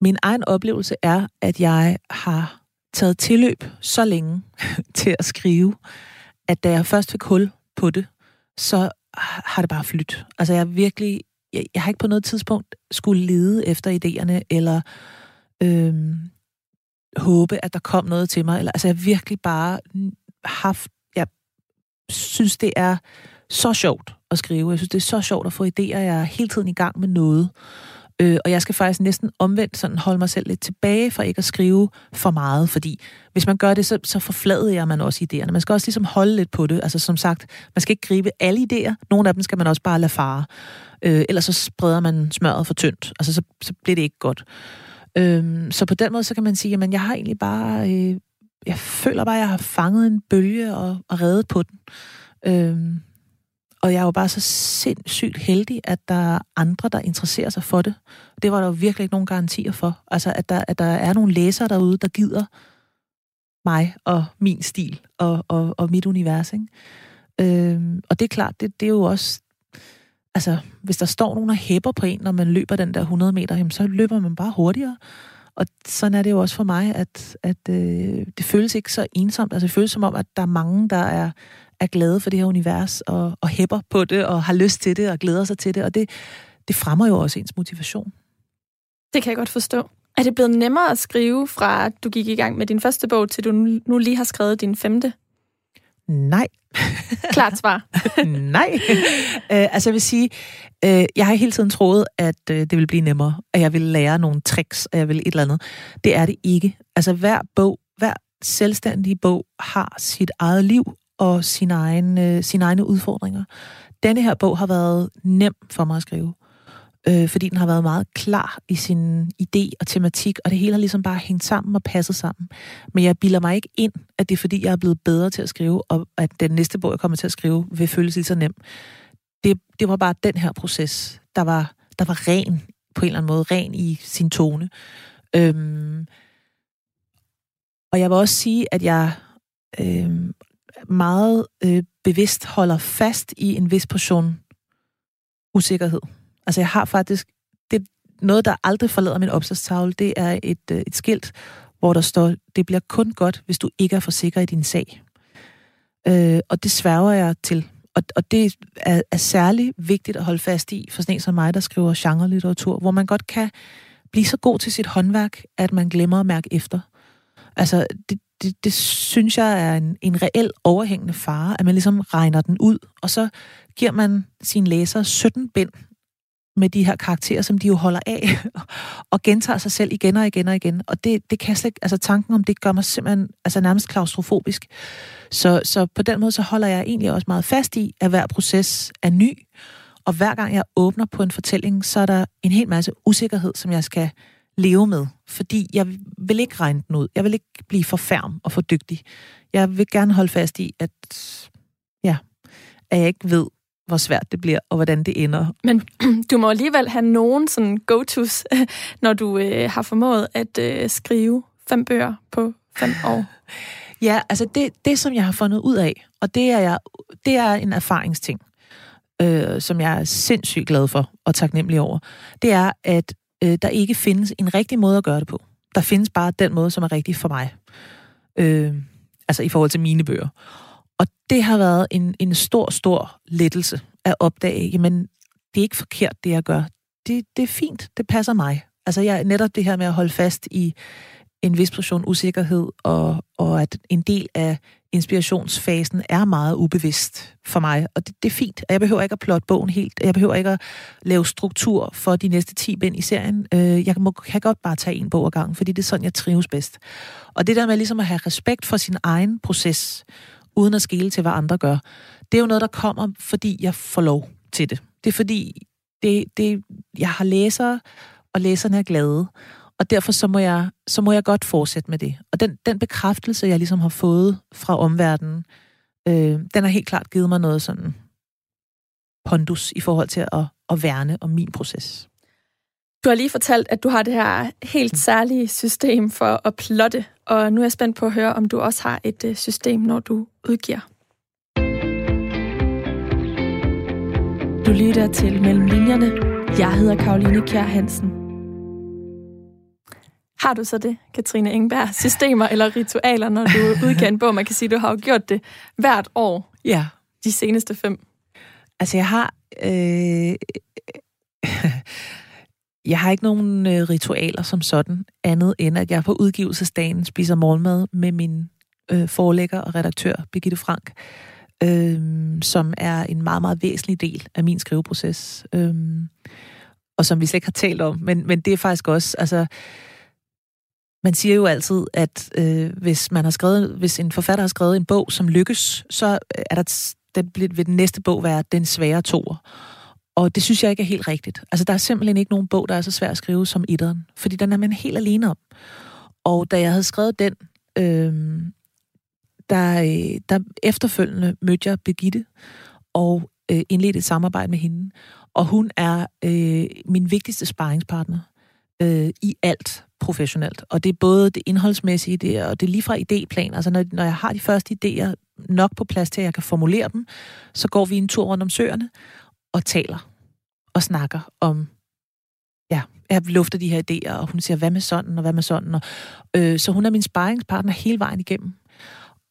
min egen oplevelse er, at jeg har taget tilløb så længe til at skrive, at da jeg først fik hul på det, så har det bare flyttet. Altså, jeg virkelig jeg, jeg har ikke på noget tidspunkt skulle lede efter idéerne, eller øhm, håbe, at der kom noget til mig. Eller, altså, jeg har virkelig bare haft... Jeg synes, det er så sjovt at skrive. Jeg synes, det er så sjovt at få idéer. Jeg er hele tiden i gang med noget. Øh, og jeg skal faktisk næsten omvendt sådan holde mig selv lidt tilbage for ikke at skrive for meget, fordi hvis man gør det, så, så forflader jeg man også idéerne. Man skal også ligesom holde lidt på det. Altså som sagt, man skal ikke gribe alle idéer. Nogle af dem skal man også bare lade fare. Øh, ellers så spreder man smøret for tyndt. Altså så, så bliver det ikke godt. Øh, så på den måde, så kan man sige, at jeg har egentlig bare... Øh, jeg føler bare, at jeg har fanget en bølge og, og reddet på den. Øh, og jeg er jo bare så sindssygt heldig, at der er andre, der interesserer sig for det. Det var der jo virkelig ikke nogen garantier for. Altså, at der, at der er nogle læsere derude, der gider mig og min stil og, og, og mit univers. Ikke? Øhm, og det er klart, det, det er jo også... Altså, hvis der står nogen og hæpper på en, når man løber den der 100 meter, jamen, så løber man bare hurtigere. Og sådan er det jo også for mig, at, at øh, det føles ikke så ensomt. Altså, det føles som om, at der er mange, der er er glade for det her univers, og, og hæpper på det, og har lyst til det, og glæder sig til det, og det, det fremmer jo også ens motivation. Det kan jeg godt forstå. Er det blevet nemmere at skrive fra, at du gik i gang med din første bog, til du nu lige har skrevet din femte? Nej. Klart svar. Nej. Uh, altså jeg vil sige, uh, jeg har hele tiden troet, at uh, det ville blive nemmere, at jeg ville lære nogle tricks, at jeg ville et eller andet. Det er det ikke. Altså hver bog, hver selvstændige bog har sit eget liv og sine egne, sine egne udfordringer. Denne her bog har været nem for mig at skrive, øh, fordi den har været meget klar i sin idé og tematik, og det hele har ligesom bare hængt sammen og passet sammen. Men jeg bilder mig ikke ind, at det er fordi, jeg er blevet bedre til at skrive, og at den næste bog, jeg kommer til at skrive, vil føles lige så nem. Det, det var bare den her proces, der var, der var ren på en eller anden måde, ren i sin tone. Øhm, og jeg vil også sige, at jeg øh, meget øh, bevidst holder fast i en vis portion usikkerhed. Altså jeg har faktisk, det noget, der aldrig forlader min opslagstavle, det er et, øh, et skilt, hvor der står, det bliver kun godt, hvis du ikke er for sikker i din sag. Øh, og det sværger jeg til. Og, og det er, er særlig vigtigt at holde fast i for sådan en som mig, der skriver genre-litteratur, hvor man godt kan blive så god til sit håndværk, at man glemmer at mærke efter. Altså, det, det, det synes jeg er en, en reel overhængende fare, at man ligesom regner den ud, og så giver man sin læser 17 bind med de her karakterer, som de jo holder af, og gentager sig selv igen og igen og igen. Og det, det kan slet ikke, altså tanken om det gør mig simpelthen altså nærmest klaustrofobisk. Så, så på den måde, så holder jeg egentlig også meget fast i, at hver proces er ny, og hver gang jeg åbner på en fortælling, så er der en hel masse usikkerhed, som jeg skal leve med, fordi jeg vil ikke regne den ud. Jeg vil ikke blive for færm og for dygtig. Jeg vil gerne holde fast i, at, ja, at jeg ikke ved, hvor svært det bliver, og hvordan det ender. Men du må alligevel have nogen sådan go-tos, når du øh, har formået at øh, skrive fem bøger på fem år. Ja, altså det, det, som jeg har fundet ud af, og det er, jeg, det er en erfaringsting, øh, som jeg er sindssygt glad for og taknemmelig over, det er, at øh, der ikke findes en rigtig måde at gøre det på. Der findes bare den måde, som er rigtig for mig. Øh, altså i forhold til mine bøger. Og det har været en, en stor, stor lettelse at opdage, jamen, det er ikke forkert, det jeg gør. Det, det er fint, det passer mig. Altså jeg, netop det her med at holde fast i en vis portion usikkerhed, og, og at en del af inspirationsfasen er meget ubevidst for mig, og det, det er fint. Jeg behøver ikke at plotte bogen helt. Jeg behøver ikke at lave struktur for de næste 10 bind i serien. Øh, jeg må, kan godt bare tage en bog ad gangen, fordi det er sådan, jeg trives bedst. Og det der med ligesom at have respekt for sin egen proces, uden at skele til, hvad andre gør, det er jo noget, der kommer, fordi jeg får lov til det. Det er fordi, det, det, jeg har læsere, og læserne er glade. Og derfor så må jeg, så må jeg godt fortsætte med det. Og den, den bekræftelse, jeg ligesom har fået fra omverdenen, øh, den har helt klart givet mig noget sådan pondus i forhold til at, at værne om min proces. Du har lige fortalt, at du har det her helt særlige system for at plotte, og nu er jeg spændt på at høre, om du også har et øh, system, når du udgiver. Du lytter til Mellem Linjerne. Jeg hedder Karoline Kjær Hansen. Har du så det, Katrine Engberg, systemer eller ritualer, når du udgiver en bog? Man kan sige, at du har jo gjort det hvert år ja. de seneste fem. Altså, jeg har... Øh, jeg har ikke nogen øh, ritualer som sådan, andet end at jeg på udgivelsesdagen spiser morgenmad med min øh, forlægger og redaktør, Birgitte Frank, øh, som er en meget, meget væsentlig del af min skriveproces. Øh, og som vi slet ikke har talt om, men, men det er faktisk også... Altså, man siger jo altid, at øh, hvis man har skrevet, hvis en forfatter har skrevet en bog, som lykkes, så er der den, vil den næste bog være den svære toer. Og det synes jeg ikke er helt rigtigt. Altså, der er simpelthen ikke nogen bog, der er så svær at skrive som Idderen, fordi den er man helt alene om. Og da jeg havde skrevet den, øhm, øh, der, der efterfølgende mødte jeg Birgitte og øh, indledte et samarbejde med hende. Og hun er øh, min vigtigste sparringspartner øh, i alt professionelt. Og det er både det indholdsmæssige, det er, og det er lige fra idéplan. Altså når, når jeg har de første idéer nok på plads til, at jeg kan formulere dem, så går vi en tur rundt om søerne og taler og snakker om, ja, jeg lufter de her idéer, og hun siger, hvad med sådan, og hvad med sådan. Og, øh, så hun er min sparringspartner hele vejen igennem.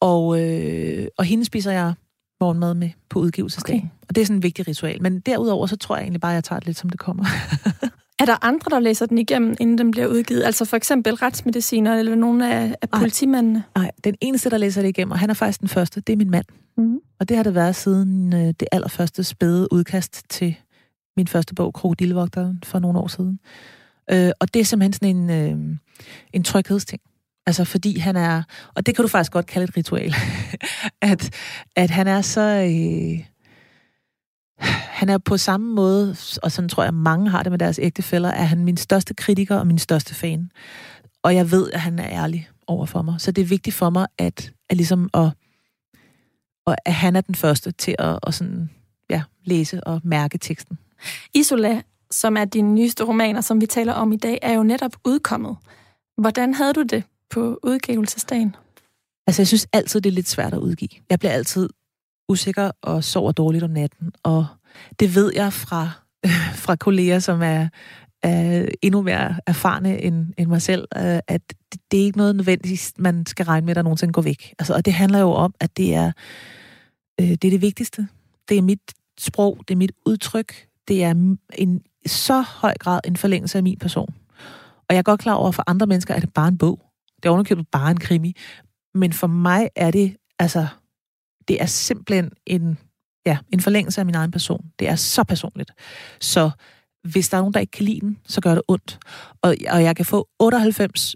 Og, øh, og hende spiser jeg morgenmad med på udgivelsesdagen. Okay. Og det er sådan en vigtig ritual. Men derudover, så tror jeg egentlig bare, at jeg tager det lidt, som det kommer. Er der andre, der læser den igennem, inden den bliver udgivet? Altså for eksempel retsmediciner eller nogle af, af politimændene? Nej, den eneste, der læser det igennem, og han er faktisk den første, det er min mand. Mm. Og det har det været siden øh, det allerførste spæde udkast til min første bog, Krokodilvogteren, for nogle år siden. Øh, og det er simpelthen sådan en, øh, en tryghedsting. Altså fordi han er, og det kan du faktisk godt kalde et ritual, at, at han er så... Øh, han er på samme måde, og sådan tror jeg, mange har det med deres ægtefælder, er han min største kritiker og min største fan. Og jeg ved, at han er ærlig over for mig. Så det er vigtigt for mig, at, at ligesom at, at han er den første til at, at sådan, ja, læse og mærke teksten. Isola, som er din nyeste romaner, som vi taler om i dag, er jo netop udkommet. Hvordan havde du det på udgivelsesdagen? Altså, jeg synes altid, det er lidt svært at udgive. Jeg bliver altid usikker og sover dårligt om natten. Og det ved jeg fra, fra kolleger, som er, er endnu mere erfarne end, end mig selv, øh, at det, det er ikke noget nødvendigt, man skal regne med, at der nogensinde går væk. Altså, og det handler jo om, at det er, øh, det er det vigtigste. Det er mit sprog, det er mit udtryk, det er en så høj grad en forlængelse af min person. Og jeg er godt klar over, at for andre mennesker er det bare en bog. Det er underkøbet bare en krimi. Men for mig er det, altså, det er simpelthen en, ja, en forlængelse af min egen person. Det er så personligt. Så hvis der er nogen, der ikke kan lide den, så gør det ondt. Og, og jeg kan få 98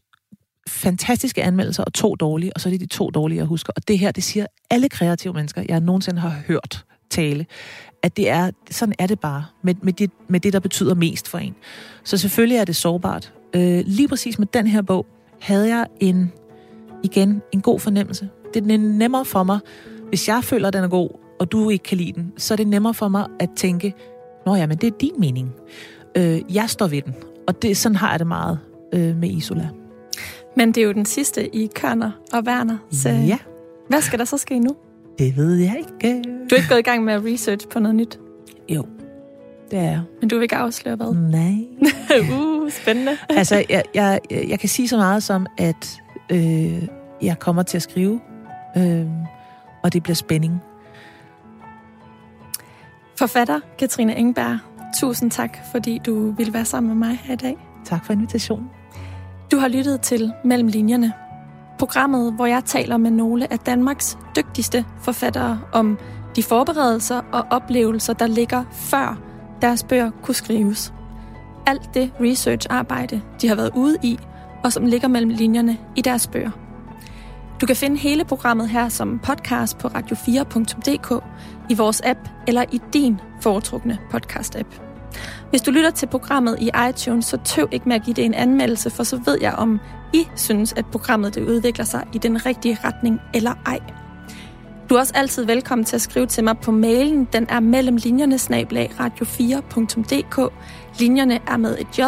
fantastiske anmeldelser og to dårlige, og så er det de to dårlige, jeg husker. Og det her, det siger alle kreative mennesker, jeg nogensinde har hørt tale, at det er, sådan er det bare med, med, det, med det, der betyder mest for en. Så selvfølgelig er det sårbart, Øh, lige præcis med den her bog havde jeg en, igen, en god fornemmelse. Det er nemmere for mig, hvis jeg føler, at den er god, og du ikke kan lide den, så er det nemmere for mig at tænke, nå ja, men det er din mening. Øh, jeg står ved den, og det, sådan har jeg det meget øh, med Isola. Men det er jo den sidste i Kørner og Werner. Så Ja, hvad skal der så ske nu? det ved jeg ikke. Du er ikke gået i gang med at research på noget nyt, Jo, det er jeg. men du vil ikke afsløre hvad? Nej. uh, spændende. altså, jeg, jeg, jeg kan sige så meget som, at øh, jeg kommer til at skrive, øh, og det bliver spænding. Forfatter Katrine Engberg, tusind tak, fordi du ville være sammen med mig her i dag. Tak for invitationen. Du har lyttet til Mellem Linjerne. Programmet, hvor jeg taler med nogle af Danmarks dygtigste forfattere om de forberedelser og oplevelser, der ligger før deres bøger kunne skrives. Alt det research-arbejde, de har været ude i, og som ligger mellem linjerne i deres bøger. Du kan finde hele programmet her som podcast på radio4.dk, i vores app eller i din foretrukne podcast-app. Hvis du lytter til programmet i iTunes, så tøv ikke med at give det en anmeldelse, for så ved jeg, om I synes, at programmet det udvikler sig i den rigtige retning eller ej. Du er også altid velkommen til at skrive til mig på mailen. Den er mellem linjerne snablag radio4.dk. Linjerne er med et J.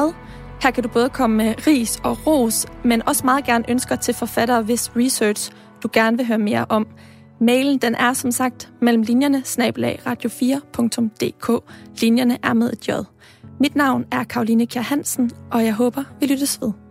Her kan du både komme med ris og ros, men også meget gerne ønsker til forfattere, hvis research du gerne vil høre mere om. Mailen den er som sagt mellem linjerne snablag radio4.dk. Linjerne er med et J. Mit navn er Karoline Kjær Hansen, og jeg håber, vi lyttes ved.